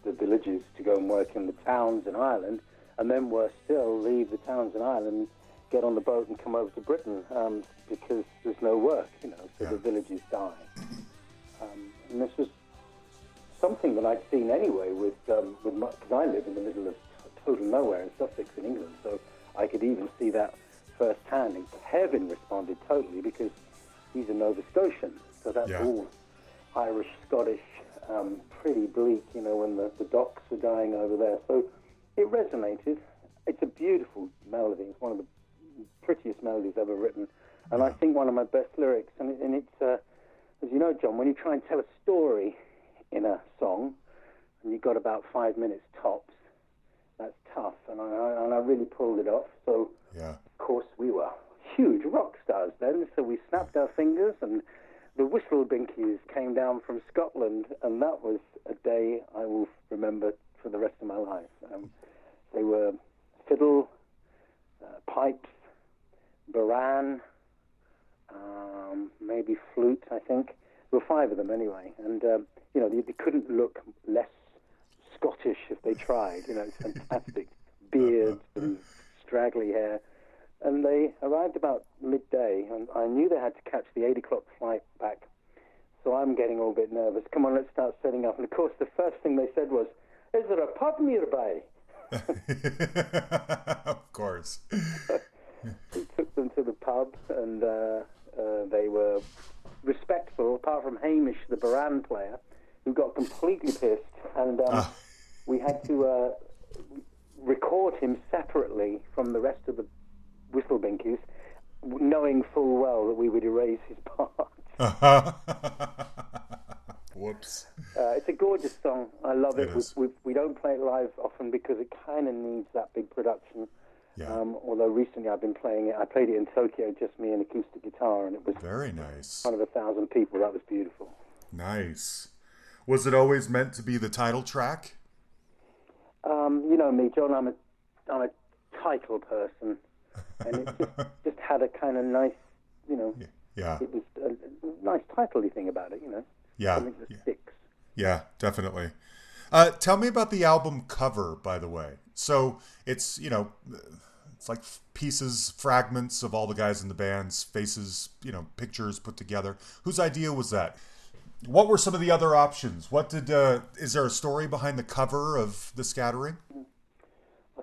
the villages to go and work in the towns in Ireland, and then worse still, leave the towns in Ireland, get on the boat and come over to Britain um, because there's no work, you know, so Yeah. the villages die. Um, and this was something that I'd seen anyway with um, with because I live in the middle of total nowhere in Sussex in England, so I could even see that firsthand. And Kevin responded totally because he's a Nova Scotian, so that's Yeah. all Irish, Scottish, um, pretty bleak, you know, when the, the docks were dying over there. So it resonated. It's a beautiful melody. It's one of the prettiest melodies ever written, and I think one of my best lyrics. And, and it's, uh, as you know, John, when you try and tell a story in a song, and you've got about five minutes tops, that's tough. And I, I, and I really pulled it off. So Yeah. of course, we were huge rock stars then, so we snapped our fingers, and the Whistle Binkies came down from Scotland, and that was a day I will remember for the rest of my life. Um, they were fiddle, uh, pipes, bodhran, um, maybe flute, I think. There were five of them anyway, and um, you know they, they couldn't look less Scottish if they tried. You know, it's fantastic beards and straggly hair. And they arrived about midday, and I knew they had to catch the 8 o'clock flight back. So I'm getting all a bit nervous. Come on, let's start setting up. And of course, the first thing they said was, Is there a pub nearby? of course. We took them to the pub, and uh, uh, they were respectful, apart from Hamish, the bodhran player, who got completely pissed. And um, Ah. we had to uh, record him separately from the rest of the Whistle Binkies, knowing full well that we would erase his part. Whoops. Uh, it's a gorgeous song. I love it. It we, we, we don't play it live often because it kind of needs that big production. Yeah. Um, although recently I've been playing it. I played it in Tokyo, just me and acoustic guitar, and it was Very nice. front of a thousand people. That was beautiful. Nice. Was it always meant to be the title track? Um, you know me, John. I'm a I'm a title person, and it just, just had a kind of nice, you know, Yeah. it was a, nice titley thing about it. You know, Yeah. something that Yeah. sticks. Yeah, definitely. Uh, tell me about the album cover, by the way. So it's you know, it's like pieces, fragments of all the guys in the band's faces, you know, pictures put together. Whose idea was that? What were some of the other options? What did? Uh, is there a story behind the cover of the Scattering?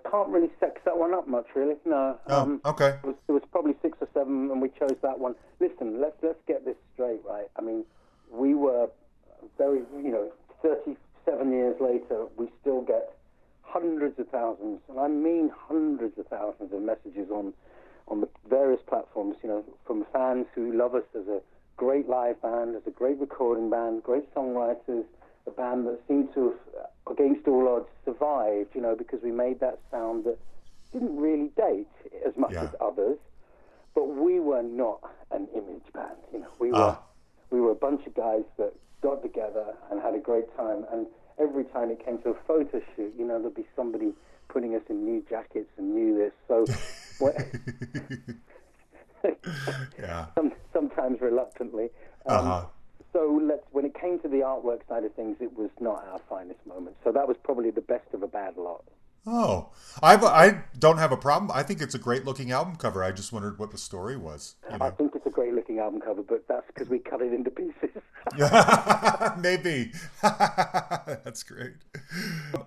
I can't really sex that one up much, really. No. Oh, Um, okay. It was, it was probably six or seven, and we chose that one. Listen, let's let's get this straight, right? I mean, we were very, you know, 37 years later, we still get hundreds of thousands, and I mean hundreds of thousands of messages on on the various platforms, you know, from fans who love us as a great live band, as a great recording band, great songwriters, a band that seemed to have, against all odds, survived, you know, because we made that sound that didn't really date as much Yeah. as others, but we were not an image band, you know, we were Ah. we were a bunch of guys that got together and had a great time. And every time it came to a photo shoot, you know, there'd be somebody putting us in new jackets and new this. So Yeah. some, sometimes reluctantly. Um, Uh huh. So let's, when it came to the artwork side of things, it was not our finest moment. So that was probably the best of a bad lot. Oh, I I don't have a problem. I think it's a great looking album cover. I just wondered what the story was. You I think it's a great looking album cover, but that's because we cut it into pieces. Maybe. That's great.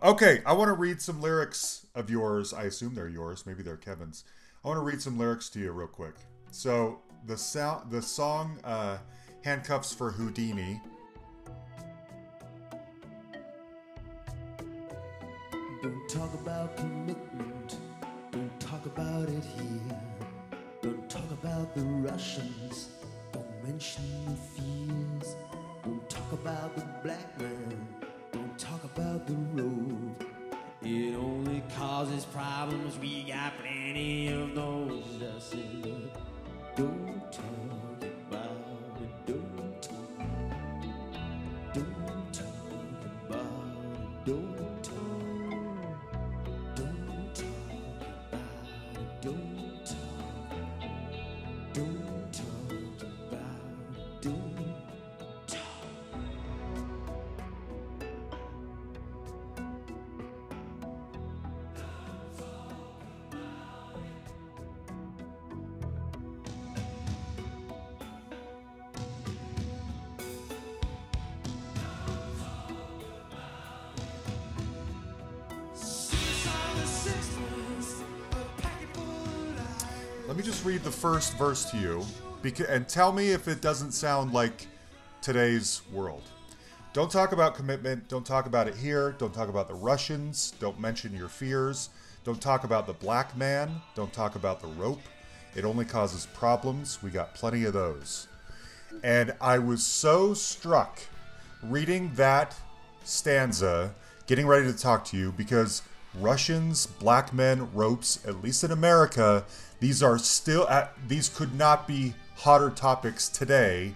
Okay, I want to read some lyrics of yours. I assume they're yours. Maybe they're Kevin's. I want to read some lyrics to you real quick. So the sound, the song, uh, "Handcuffs for Houdini." Don't talk about commitment. Don't talk about it here. Don't talk about the Russians. Don't mention the fears. Don't talk about the black man. Don't talk about the road. It only causes problems. We got plenty of those. I don't talk first verse to you, and tell me if it doesn't sound like today's world. Don't talk about commitment. Don't talk about it here. Don't talk about the Russians. Don't mention your fears. Don't talk about the black man. Don't talk about the rope. It only causes problems. We got plenty of those. And I was so struck reading that stanza, getting ready to talk to you, because Russians, black men, ropes, at least in America, these are still at, these could not be hotter topics today.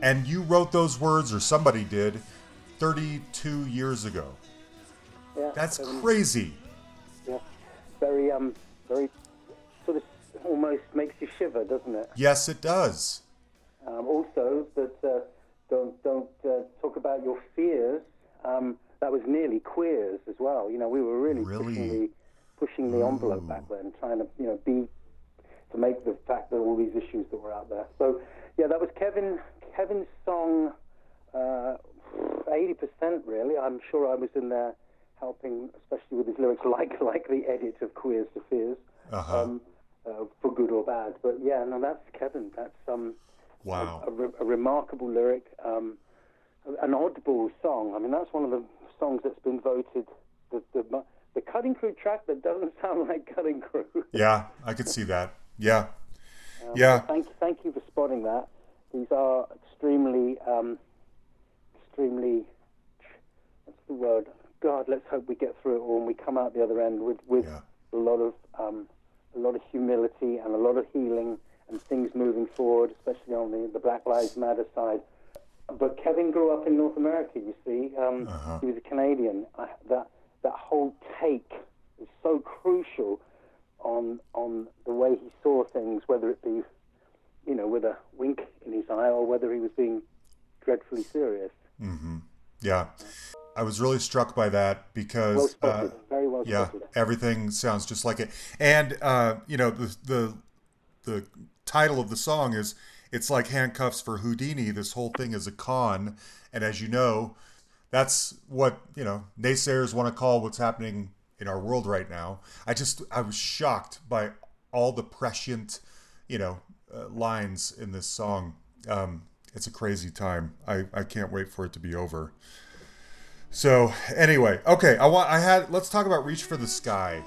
And you wrote those words, or somebody did, 32 years ago. Yeah, That's um, crazy. Yeah, very um, very sort of almost makes you shiver, doesn't it? Yes, it does. Um, also, that uh, don't don't uh, talk about your fears. Um, that was nearly queers as well. You know, we were really, Really? pushing the pushing the envelope back then, trying to you know be to make the fact that all these issues that were out there. So yeah, that was Kevin Kevin's song. uh, Eighty percent, really. I'm sure I was in there helping, especially with his lyrics, like like the edit of Queers to Fears, Uh-huh. um, uh, for good or bad. But yeah, no, that's Kevin. That's um, Wow. a, re- a remarkable lyric, um, an oddball song. I mean, that's one of the songs that's been voted the, the, the Cutting Crew track that doesn't sound like Cutting Crew. Yeah, I could see that. Yeah. Yeah. Thank, thank you for spotting that. These are extremely, um, extremely what's the word? God, let's hope we get through it all and we come out the other end with with Yeah. a lot of um, a lot of humility and a lot of healing and things moving forward, especially on the, the Black Lives Matter side. But Kevin grew up in North America. You see, um, Uh-huh. he was a Canadian. I, that that whole take is so crucial on on the way he saw things, whether it be, you know, with a wink in his eye or whether he was being dreadfully serious. Mm-hmm. Yeah. I was really struck by that Well because spotted, uh, very well yeah, spotted. everything sounds just like it. And uh, you know, the the the title of the song is it's like handcuffs for Houdini. This whole thing is a con, and as you know, that's what you know naysayers want to call what's happening in our world right now. I just I was shocked by all the prescient, you know, uh, lines in this song. Um, it's a crazy time. I, I can't wait for it to be over. So anyway, okay, I want I had let's talk about Reach for the Sky.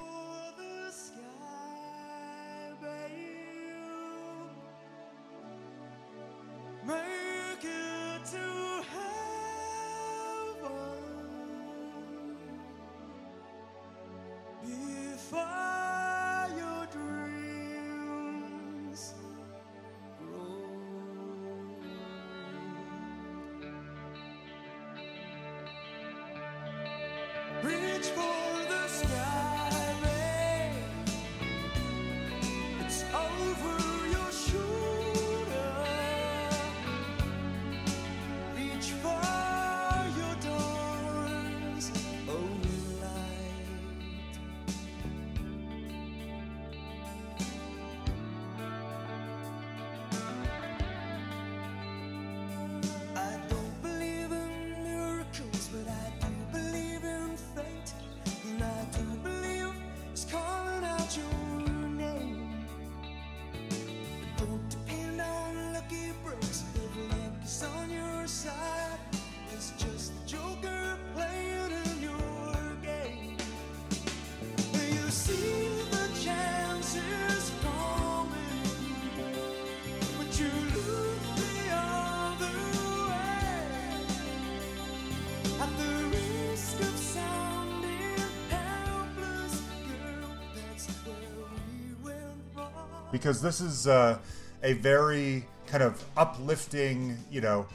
Because this is uh, a very kind of uplifting, you know,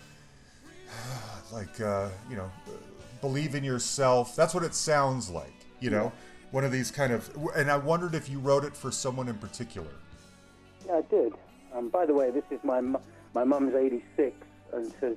like uh, you know, believe in yourself. That's what it sounds like, you know, one of these kind of. And I wondered if you wrote it for someone in particular. Yeah, I did. Um, by the way, this is my my mum's 86 and has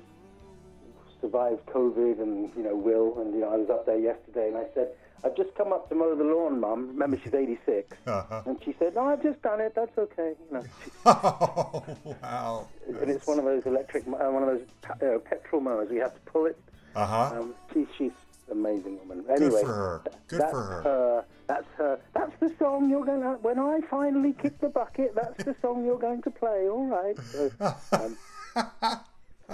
survived COVID and you know will and you know I was up there yesterday and I said I've just come up to mow the lawn, mum. Remember she's 86, Uh-huh. and she said, "No, I've just done it. That's okay." You know, Oh wow! and it's one of those electric, uh, one of those uh, petrol mowers. You have to pull it. Uh huh. Um, she, she's amazing woman. Anyway, for her. Good that's for her. That's her. That's the song you're going to. When I finally kick the bucket, that's the song you're going to play. All right. So, um,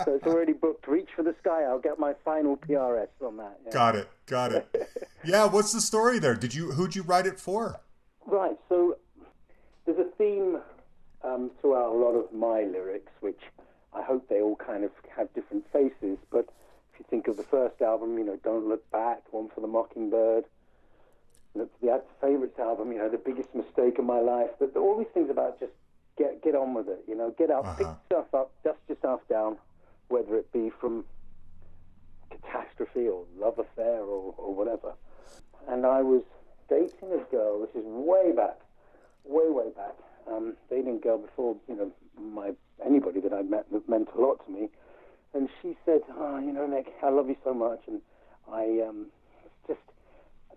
so it's already booked. Reach for the sky. I'll get my final PRS on that. yeah. Got it. Got it. Yeah. What's the story there? Did you? Who'd you write it for? Right. So there's a theme um, throughout a lot of my lyrics, which I hope they all kind of have different faces. But if you think of the first album, you know, Don't Look Back, One for the Mockingbird, the, the Favorites album, you know, the biggest mistake of my life. That all these things about just get get on with it. You know, get out, pick Uh-huh. yourself up, dust yourself down, whether it be from catastrophe or love affair or, or whatever. And I was dating a girl. This is way back, way way back. Um, dating a girl before you know my anybody that I met that meant a lot to me. And she said, "Oh, you know, Nick, I love you so much, and I um, just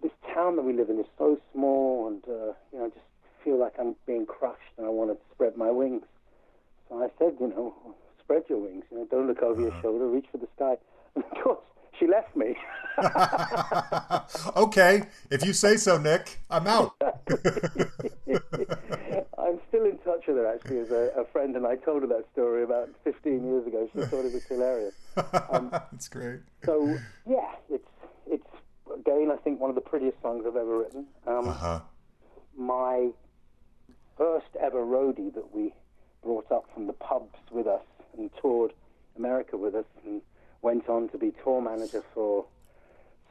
this town that we live in is so small, and uh, you know, I just feel like I'm being crushed, and I want to spread my wings." So I said, you know, spread your wings. You know, don't look over your shoulder, reach for the sky. And of course, she left me. okay, if you say so, Nick, I'm out. I'm still in touch with her actually as a, a friend, and I told her that story about 15 years ago. She thought it was hilarious. That's great. So yeah, it's it's again I think one of the prettiest songs I've ever written. Um, Uh huh. my first ever roadie that we brought up from the pubs with us and toured America with us and went on to be tour manager for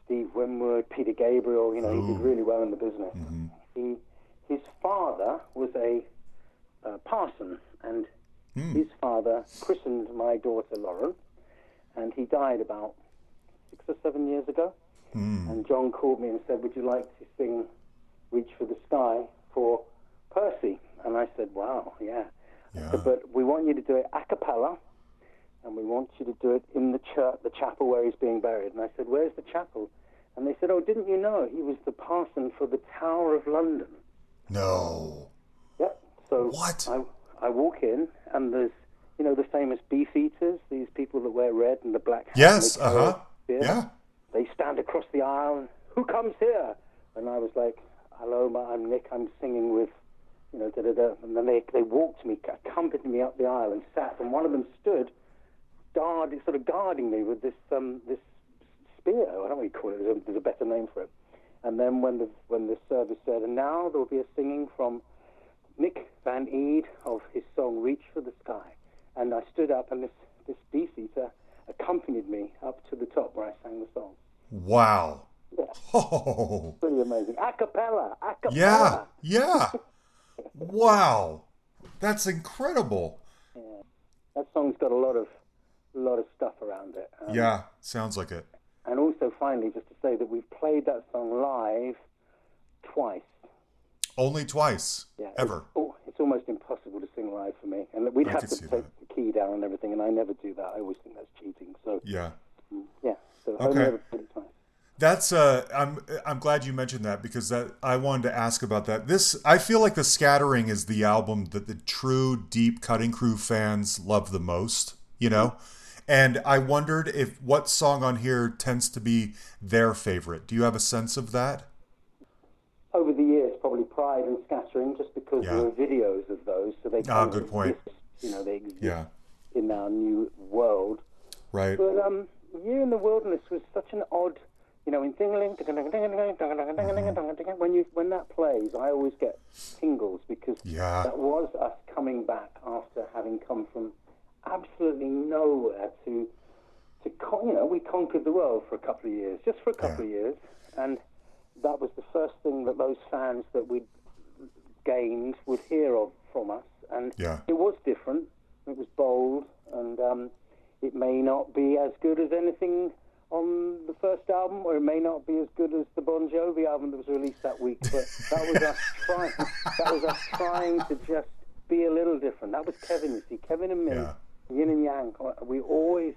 Steve Winwood, Peter Gabriel. You know, he did oh. really well in the business. Mm-hmm. He, his father was a uh, parson, and hmm. his father christened my daughter Lauren, and he died about six or seven years ago. Hmm. And John called me and said, "Would you like to sing "Reach for the Sky" for Percy?" And I said, "Wow, yeah." Yeah. but we want you to do it a cappella, and we want you to do it in the church, the chapel where he's being buried. And I said, "Where's the chapel?" And they said, "Oh, didn't you know he was the parson for the Tower of London?" No. Yep. So What? I I walk in and there's you know the famous beef eaters, these people that wear red and the black. hat Yes. Uh huh. Yeah. They stand across the aisle. and, Who comes here? And I was like, "Hello, my, I'm Nick. I'm singing with." You know, da da da. And then they they walked me, accompanied me up the aisle, and sat. And one of them stood, guard, sort of guarding me with this um this spear. I don't know what you call it. There's a, there's a better name for it. And then when the when the service said, and now there will be a singing from Nick Van Eede of his song "Reach for the Sky," and I stood up, and this this beef eater accompanied me up to the top where I sang the song. Wow. Yeah, Oh. pretty amazing. A cappella, a cappella. Yeah. Yeah. Wow. That's incredible. That song's got a lot of a lot of stuff around it. Um, Yeah. Sounds like it. And also, finally, just to say that we've played that song live twice. Only twice. Yeah, Ever. It's, oh, it's almost impossible to sing live for me, and we'd I have to take that. the key down and everything, and I never do that. I always think that's cheating. So Yeah. yeah, so Okay. Ever played it twice. That's uh I'm I'm glad you mentioned that because that I wanted to ask about that. This I feel like the scattering is the album that the true deep cutting crew fans love the most, you know? And I wondered if what song on here tends to be their favorite. Do you have a sense of that? Over the years, probably Pride and Scattering, just because Yeah. there are videos of those, so they Ah, good point. You know, they exist Yeah. in our new world. Right. But um, Year in the Wilderness was such an odd, you know, in tingling, when you when that plays, I always get tingles because Yeah. that was us coming back after having come from absolutely nowhere to to con- you know we conquered the world for a couple of years, just for a couple of years, and that was the first thing that those fans that we gained would hear of from us, and Yeah. it was different. It was bold, and um, it may not be as good as anything on the first album, or it may not be as good as the Bon Jovi album that was released that week. But that was us trying. That was us trying to just be a little different. That was Kevin. You see, Kevin and me, Yeah. yin and yang. Uh, we always,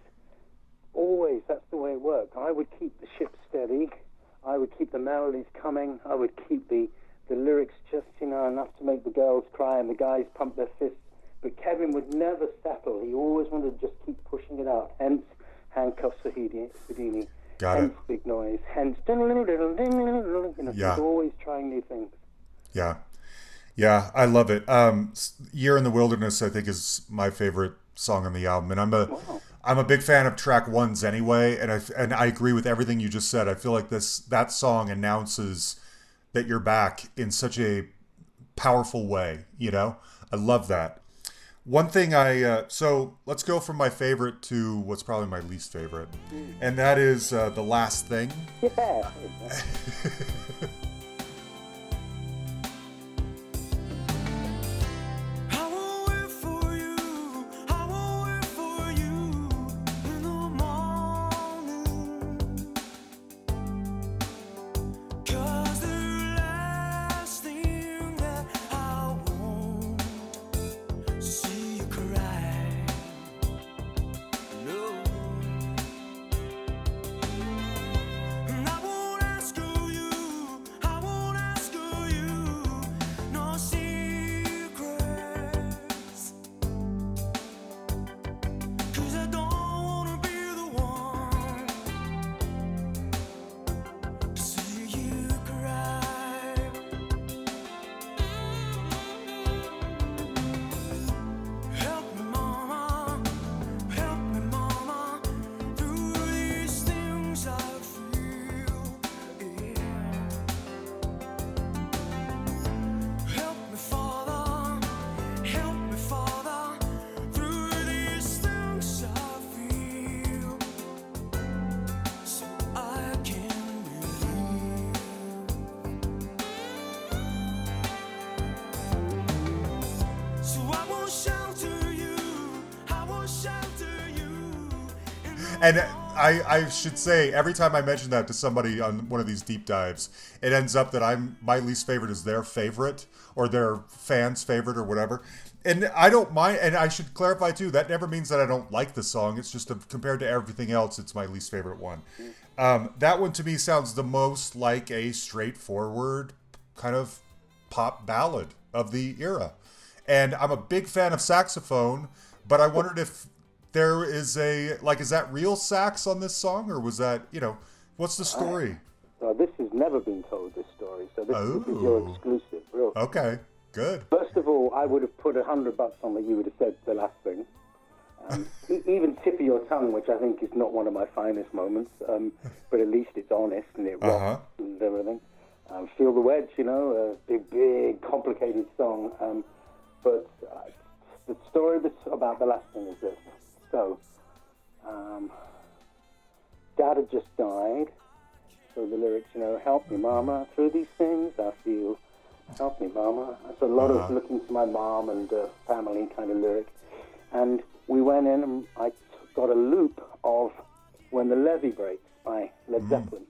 always. That's the way it worked. I would keep the ship steady. I would keep the melodies coming. I would keep the the lyrics just you know enough to make the girls cry and the guys pump their fists. But Kevin would never settle. He always wanted to just keep pushing it out. Hence, handcuffs for Houdini. Houdini. Got it. Hence, big noise. Hence, you know, Yeah. he's always trying new things. Yeah. Yeah, I love it. Um Year in the Wilderness I think is my favorite song on the album and I'm a am a big fan of track 1s anyway and I and I agree with everything you just said. I feel like this that song announces that you're back in such a powerful way, you know? I love that. One thing I uh, so let's go from my favorite to what's probably my least favorite, and that is uh, the last thing. Yeah. I, should say, every time I mention that to somebody on one of these deep dives, it ends up that I'm my least favorite is their favorite or their fans' favorite or whatever. And I don't mind. And I should clarify too. That never means that I don't like the song. It's just a, compared to everything else, it's my least favorite one. Um, that one to me sounds the most like a straightforward kind of pop ballad of the era. And I'm a big fan of saxophone, but I wondered if there is a like is that real sax on this song or was that, you know, what's the story? So this has never been told, this story. So this, this is your Oh. exclusive, real. Okay, good. First of all, I would have put a hundred bucks on that you would have said the last thing. Um, even tip of your tongue, which I think is not one of my finest moments, um, but at least it's honest and it rocks Uh-huh. and everything. Um, Feel the Wedge, you know, a big, big, complicated song. Um, but uh, the story about the last thing is this. So, um, Dad had just died. So the lyrics, you know, help me, mama, through these things I feel. Help me, mama. It's a lot of Uh-huh. looking to my mom and uh, family kind of lyric. And we went in and I got a loop of When the Levee Breaks by Led Mm. Zeppelin.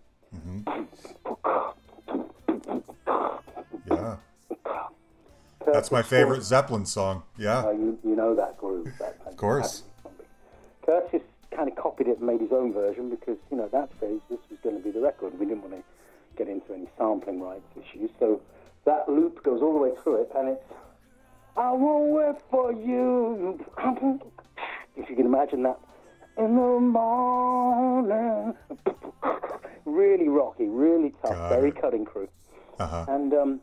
Yeah. That's my favorite Zeppelin song. Uh, Yeah. you, you know that groove. That of course. Curtis kind of copied it and made his own version because, you know, at that stage this was going to be the record. We didn't want to get into any sampling rights issues. So that loop goes all the way through it and it's I won't wait for you. If you can imagine that. In the morning. really rocky, really tough, Got very cutting crew. Uh-huh. And um,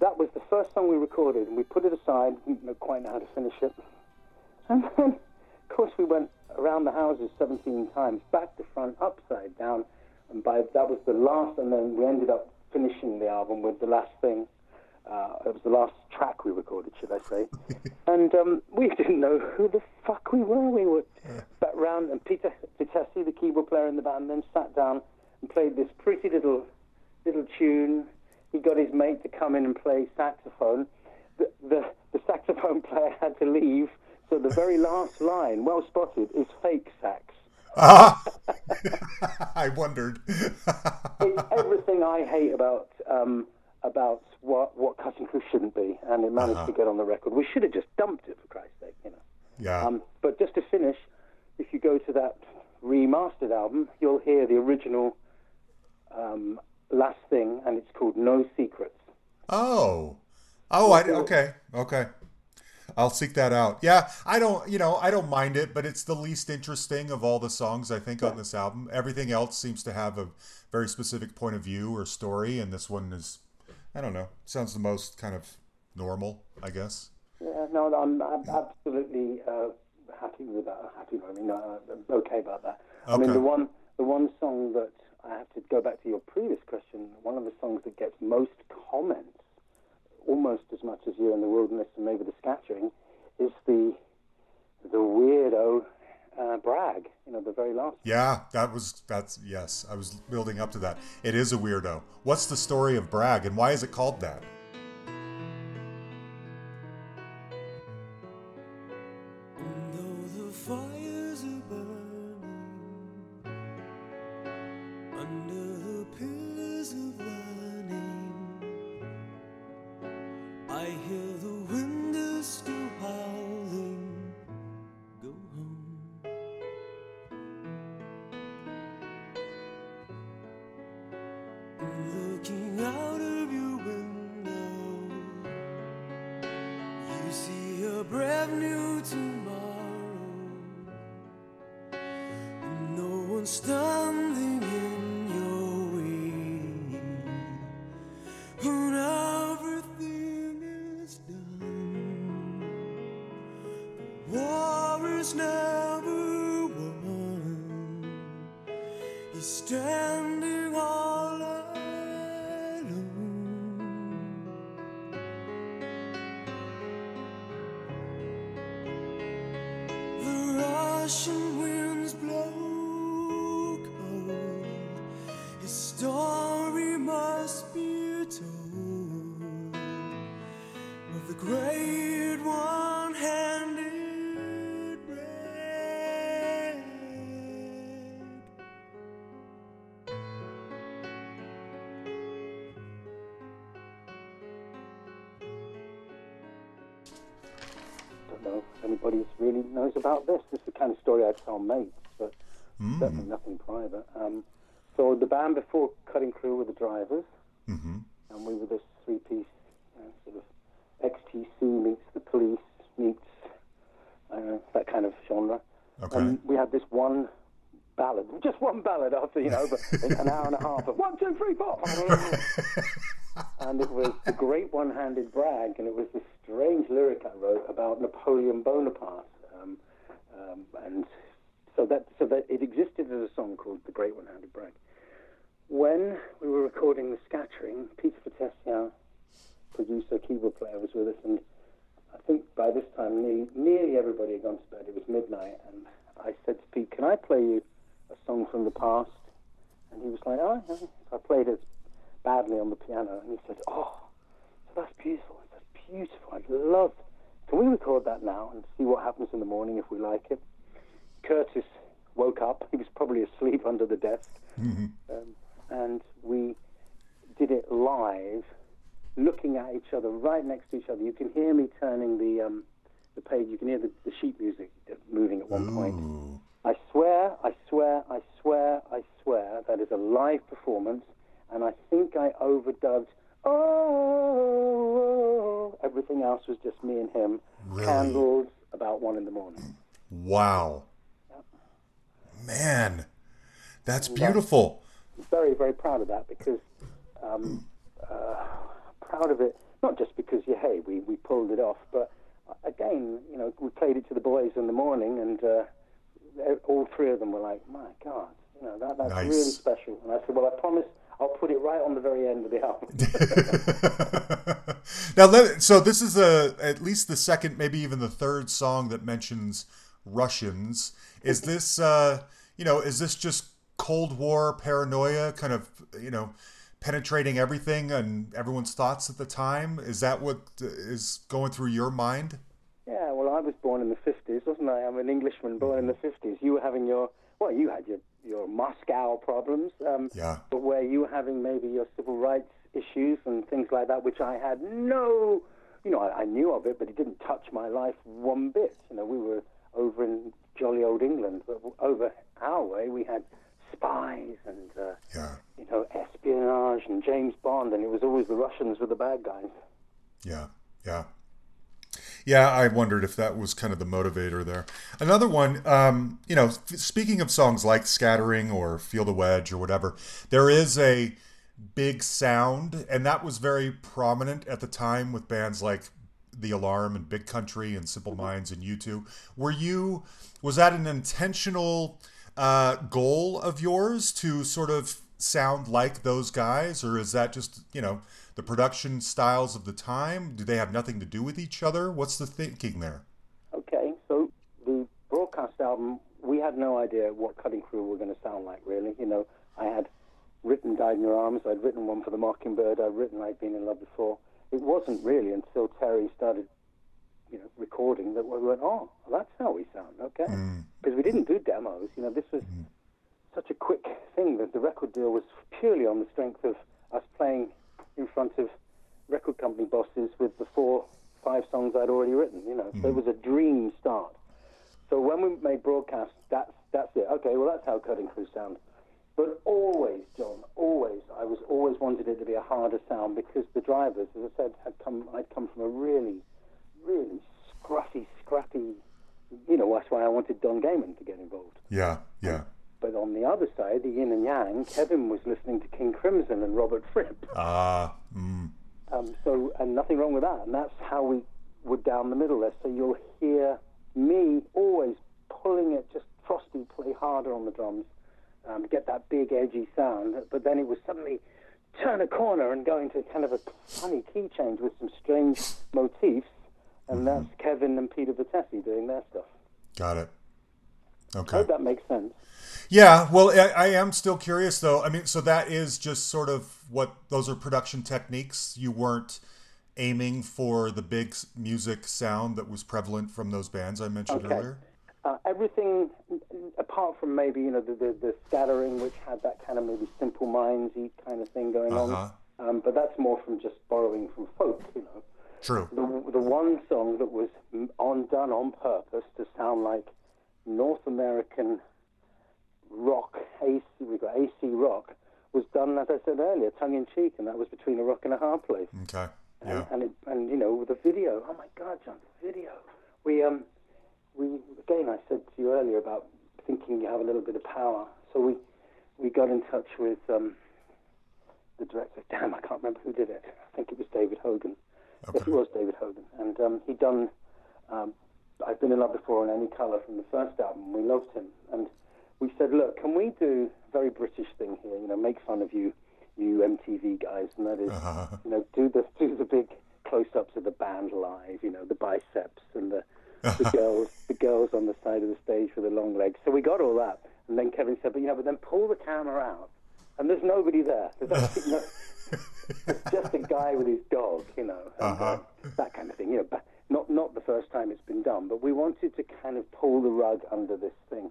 that was the first song we recorded, and we put it aside, didn't quite know how to finish it. And then, of course, we went around the houses 17 times, back to front, upside down, and by that was the last, and then we ended up finishing the album with the last thing. Uh, it was the last track we recorded, should I say. and um, we didn't know who the fuck we were. We were back round, and Peter Vitesse, the keyboard player in the band, then sat down and played this pretty little little tune. He got his mate to come in and play saxophone. The, the, the saxophone player had to leave, so the very last line, well spotted, is fake sax. Ah! I wondered. It's everything I hate about um, about what what cutting crew shouldn't be, and it managed Uh-huh. to get on the record. We should have just dumped it for Christ's sake, you know. yeah. Um, but just to finish, if you go to that remastered album, you'll hear the original um, last thing, and it's called No Secrets. Oh, oh, I okay, okay. I'll seek that out. Yeah, I don't, you know, I don't mind it, but it's the least interesting of all the songs I think on this album. Everything else seems to have a very specific point of view or story, and this one is, I don't know, sounds the most kind of normal, I guess. Yeah, no, I'm, I'm absolutely uh, happy with that. Happy, I mean, uh, I'm okay about that. I mean, the one, the one song that I have to go back to your previous question. One of the songs that gets most comments, almost as much as "You're in the Wilderness" and maybe the scattering, is the the weirdo uh, brag. You know, the very last. Yeah, that was that's yes. I was building up to that. It is a weirdo. What's the story of Brag, and why is it called that? Tell mates, but Mm. certainly nothing private. Um, so the band before Cutting Crew were the drivers, Mm-hmm. and we were this three-piece uh, sort of XTC meets the police meets uh, that kind of genre. Okay. And we had this one ballad, just one ballad after, you know, but an hour and a half of one, two, three, four. and it was the great one-handed brag, and it was this strange lyric I wrote about Napoleon Bonaparte. Um, um, and so that so that it existed as a song called The Great One-Handed Brag. When we were recording the scattering, Peter Fatessian, producer, keyboard player, was with us, and I think by this time nearly, nearly everybody had gone to bed. It was midnight, and I said to Pete, "Can I play you a song from the past?" And he was like, "Oh." yeah." I played it badly on the piano, and he said, "Oh, so that's beautiful. That's beautiful. I'd love. Can we record that now and see what happens in the morning if we like it?" Curtis woke up. He was probably asleep under the desk, um, and we did it live, looking at each other, right next to each other. You can hear me turning the um, the page. You can hear the, the sheet music moving at one point. I swear, I swear, I swear, I swear that is a live performance, and I think I overdubbed. Oh, everything else was just me and him. Really? Candles about one in the morning. Wow. Man, that's beautiful. very, very proud of that because um, uh, proud of it, not just because, yeah, hey, we, we pulled it off, but uh, again, you know, we played it to the boys in the morning and uh, all three of them were like, my God, you know, that, that's Nice. really special. And I said, well, I promise I'll put it right on the very end of the album. now, let, so this is a at least the second, maybe even the third song that mentions Russians. Is this, uh, you know, is this just Cold War paranoia, kind of, you know, penetrating everything and everyone's thoughts at the time? Is that what uh, going through your mind? yeah, well, I was born in the 50s, wasn't I? I'm an Englishman born in the 50s. You were having your, well, you had your, your Moscow problems. Um, Yeah. but where you were having maybe your civil rights issues and things like that, which I had no, you know, I, I knew of it, but it didn't touch my life one bit. You know, we were over in jolly old England, but over our way we had spies and, uh, Yeah. you know, espionage and James Bond, and it was always the Russians were the bad guys. Yeah, yeah, yeah. I wondered if that was kind of the motivator there. Another one, um, you know, speaking of songs like "Scattering" or "Feel the Wedge" or whatever, there is a big sound, and that was very prominent at the time with bands like The Alarm and Big Country and Simple Minds and U2 Were you? Was that an intentional uh, goal of yours to sort of sound like those guys, or is that just you know the production styles of the time? Do they have nothing to do with each other? What's the thinking there? Okay, so the broadcast album, we had no idea what Cutting Crew were going to sound like, really. You know, I had written Died in Your Arms, I'd written one for The Mockingbird, I'd written I'd Been in Love Before. It wasn't really until Terry started, you know, recording that we went, oh, well, that's how we sound, okay? Mm. Because we didn't do demos. You know, this was mm. such a quick thing that the record deal was purely on the strength of us playing in front of record company bosses with the four, five songs I'd already written. You know, so it mm. was a dream start. So when we made broadcast, that's that's it. Okay, well that's how Cutting Crew sound. But always, John, always, I was always wanted it to be a harder sound because the drivers, as I said, had come. I'd come from a really, really scruffy, scrappy. You know, that's why I wanted Don Gehman to get involved. Yeah, yeah. But on the other side, the yin and yang, Kevin was listening to King Crimson and Robert Fripp. Ah, mm, Um, so, and nothing wrong with that. And that's how we were down the middle there. So you'll hear me always pulling it, just frosty, play harder on the drums, um, get that big edgy sound. But then it was suddenly turn a corner and go into kind of a funny key change with some strange motifs. And that's Kevin and Peter Vitesse doing their stuff. got it. I Okay. hope that makes sense. Yeah, well, I, I am still curious though. I mean, so that is just sort of what those are production techniques. You weren't aiming for the big music sound that was prevalent from those bands I mentioned Okay. earlier. Uh, everything apart from maybe you know the, the the scattering, which had that kind of maybe simple mindsy kind of thing going Uh-huh. on. Um, but that's more from just borrowing from folk, you know. True. the the one song that was on done on purpose to sound like North American rock, AC, we got AC rock, was done as I said earlier, tongue in cheek, and that was between a rock and a hard place. Okay. Yeah. and it, and you know with the video. Oh my God, John, the video. We um we again I said to you earlier about thinking you have a little bit of power. So we we got in touch with um the director. Damn, I can't remember who did it. I think it was David Hogan. Yes, it was David Hogan, and um, he'd done. Um, I've been in love before in any color from the first album. We loved him, and we said, look, can we do a very British thing here? You know, make fun of you, you MTV guys, and that is, Uh-huh. you know, do the do the big close-ups of the band live. You know, the biceps and the the girls, the girls on the side of the stage with the long legs. So we got all that, and then Kevin said, but you know, but then pull the camera out, and there's nobody there. There's actually no, it's just a guy with his dog, you know, and, Uh-huh. uh, that kind of thing. You know, ba- not not the first time it's been done, but we wanted to kind of pull the rug under this thing.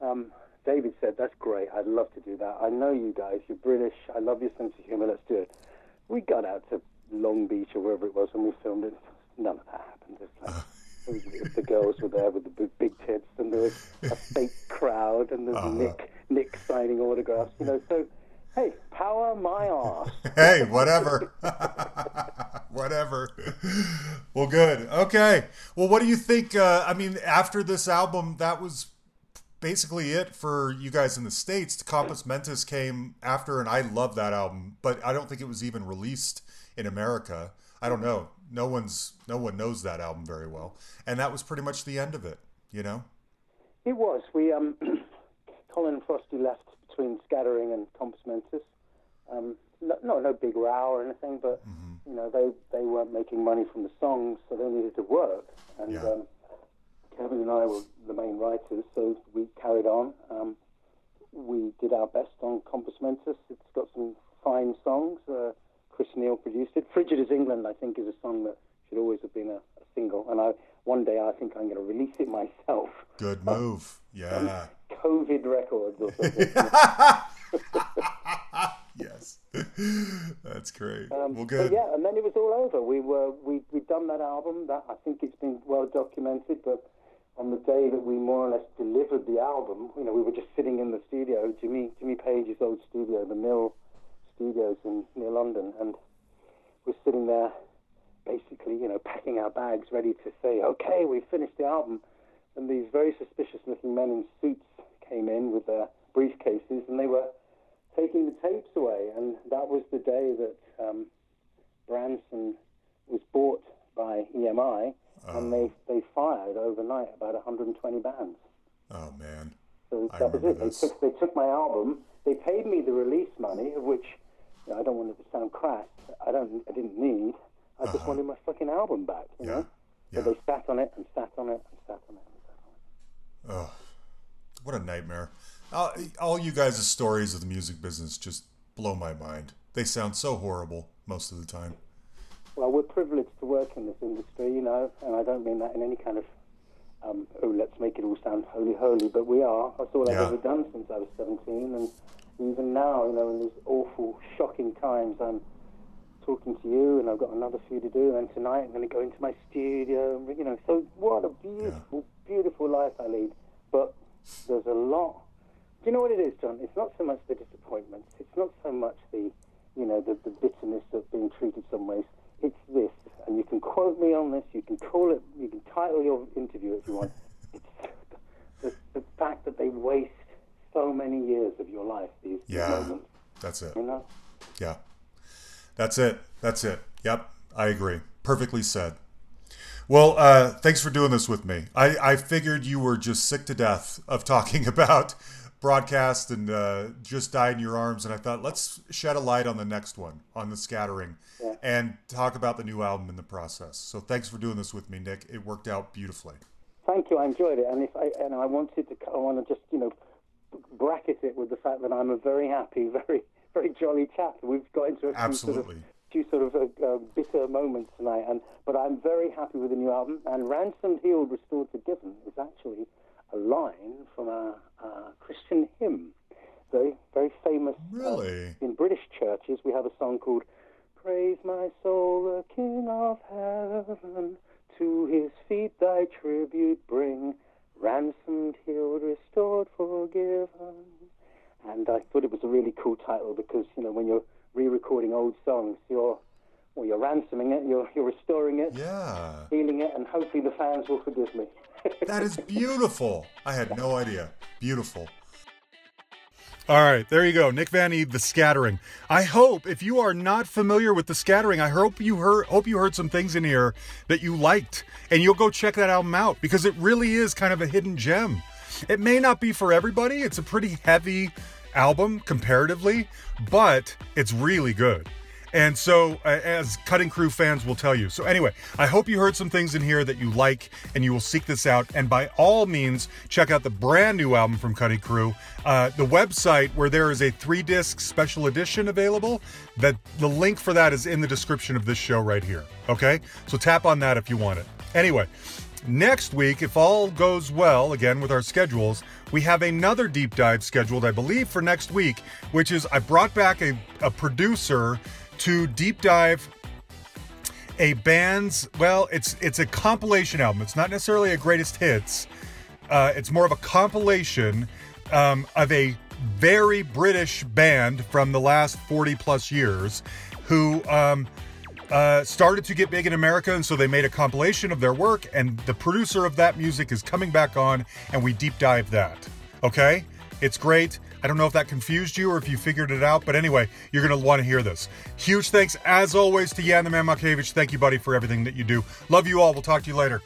Um, David said, "That's great. I'd love to do that. I know you guys. You're British. I love your sense of humor. Let's do it." We got out to Long Beach or wherever it was, and we filmed it. None of that happened. It's like, was- the girls were there with the big, big tits, and there was a fake crowd, and there's Nick Nick signing autographs. You know, so hey, power my arse. hey, whatever. whatever. Well, good. Okay. Well, what do you think? Uh, I mean, after this album, that was basically it for you guys in the States. Compus Mentus came after, and I love that album, but I don't think it was even released in America. I don't know. No one's no one knows that album very well, and that was pretty much the end of it. You know. It was. We um, Colin and Frosty left between Scattering and Compus Mentus. Um, no, no, no big row or anything, but you know they they weren't making money from the songs, so they needed to work. And Yeah. um, Kevin and I were the main writers, so we carried on. Um, we did our best on Compus Mentus. It's got some fine songs. Uh, Chris Neil produced it. Frigid as England, I think, is a song that should always have been a, a single. And I one day I think I'm going to release it myself. Good move. Yeah. COVID records or something. yes. That's great. Um, well, good. yeah, and then it was all over. We were we we'd done that album. That I think it's been well documented. But on the day that we more or less delivered the album, you know, we were just sitting in the studio, Jimmy Jimmy Page's old studio, the Mill Studios in near London, and we're sitting there, basically, you know, packing our bags, ready to say, okay, we've finished the album. And these very suspicious-looking men in suits came in with their briefcases, and they were taking the tapes away. And that was the day that um, Branson was bought by EMI, and they they fired overnight about 120 bands. Oh man. So I that was it. They this. took they took my album. They paid me the release money, of which I don't want it to sound crass. I don't. I didn't need. I just wanted my fucking album back. You Uh-huh. Yeah. know. Yeah. So they sat on it and sat on it and sat on it. And sat on it. Oh, what a nightmare. All, all you guys' stories of the music business just blow my mind. They sound so horrible most of the time. Well, we're privileged to work in this industry, you know, and I don't mean that in any kind of, um, oh, let's make it all sound holy, holy, but we are. That's all Yeah. I've ever done since I was 17, and even now, you know, in these awful, shocking times, I'm talking to you, and I've got another few to do, and tonight I'm going to go into my studio, you know, so what a beautiful, beautiful life I lead. But there's a lot. Do you know what it is, John? It's not so much the disappointments. It's not so much the, you know, the, the bitterness of being treated some ways. It's this, and you can quote me on this. You can call it. You can title your interview if you want. It's the, the fact that they waste so many years of your life. These, Yeah. moments, That's it. you know. Yeah. That's it. That's it. Yep. I agree. Perfectly said. Well, uh, thanks for doing this with me. I, I figured you were just sick to death of talking about broadcast and uh, just died in your arms. And I thought, let's shed a light on the next one, on the scattering, Yeah. and talk about the new album in the process. So thanks for doing this with me, Nick. It worked out beautifully. Thank you. I enjoyed it, and if I and I wanted to, I want to just you know bracket it with the fact that I'm a very happy, very very jolly chap. We've got into a few Absolutely. sort of few sort of uh, uh, bitter moments tonight, and but I'm very happy with the new album. And ransomed, healed, restored, forgiven is actually a line from a, a Christian hymn, very very famous. uh, Really? in British churches, we have a song called Praise my soul, the King of heaven. To his feet thy tribute bring. Ransomed, healed, restored, forgiven. And I thought it was a really cool title because, you know, when you're re-recording old songs, you're, well, you're ransoming it, you're, you're restoring it, Yeah. healing it, and hopefully the fans will forgive me. That is beautiful. I had no idea. Beautiful. All right, there you go. Nick Van Eede, The Scattering. I hope if you are not familiar with The Scattering, I hope you heard hope you heard some things in here that you liked and you'll go check that album out because it really is kind of a hidden gem. It may not be for everybody. It's a pretty heavy album comparatively, but it's really good. And so, uh, as Cutting Crew fans will tell you. So, anyway, I hope you heard some things in here that you like and you will seek this out. And by all means, check out the brand new album from Cutting Crew. Uh, the website where there is a three disc special edition available, that the link for that is in the description of this show right here. Okay? So, tap on that if you want it. Anyway, Next week, if all goes well, again with our schedules, we have another deep dive scheduled, I believe, for next week, which is I brought back a, a producer to deep dive a band's well, it's it's a compilation album. It's not necessarily a greatest hits. Uh, it's more of a compilation um, of a very British band from the last 40 plus years who um, uh, started to get big in America, and so they made a compilation of their work. And the producer of that music is coming back on, and we deep dive that. Okay, it's great. I don't know if that confused you or if you figured it out, but anyway, you're going to want to hear this. Huge thanks, as always, to Jan the Man Malkiewicz. Thank you, buddy, for everything that you do. Love you all. We'll talk to you later.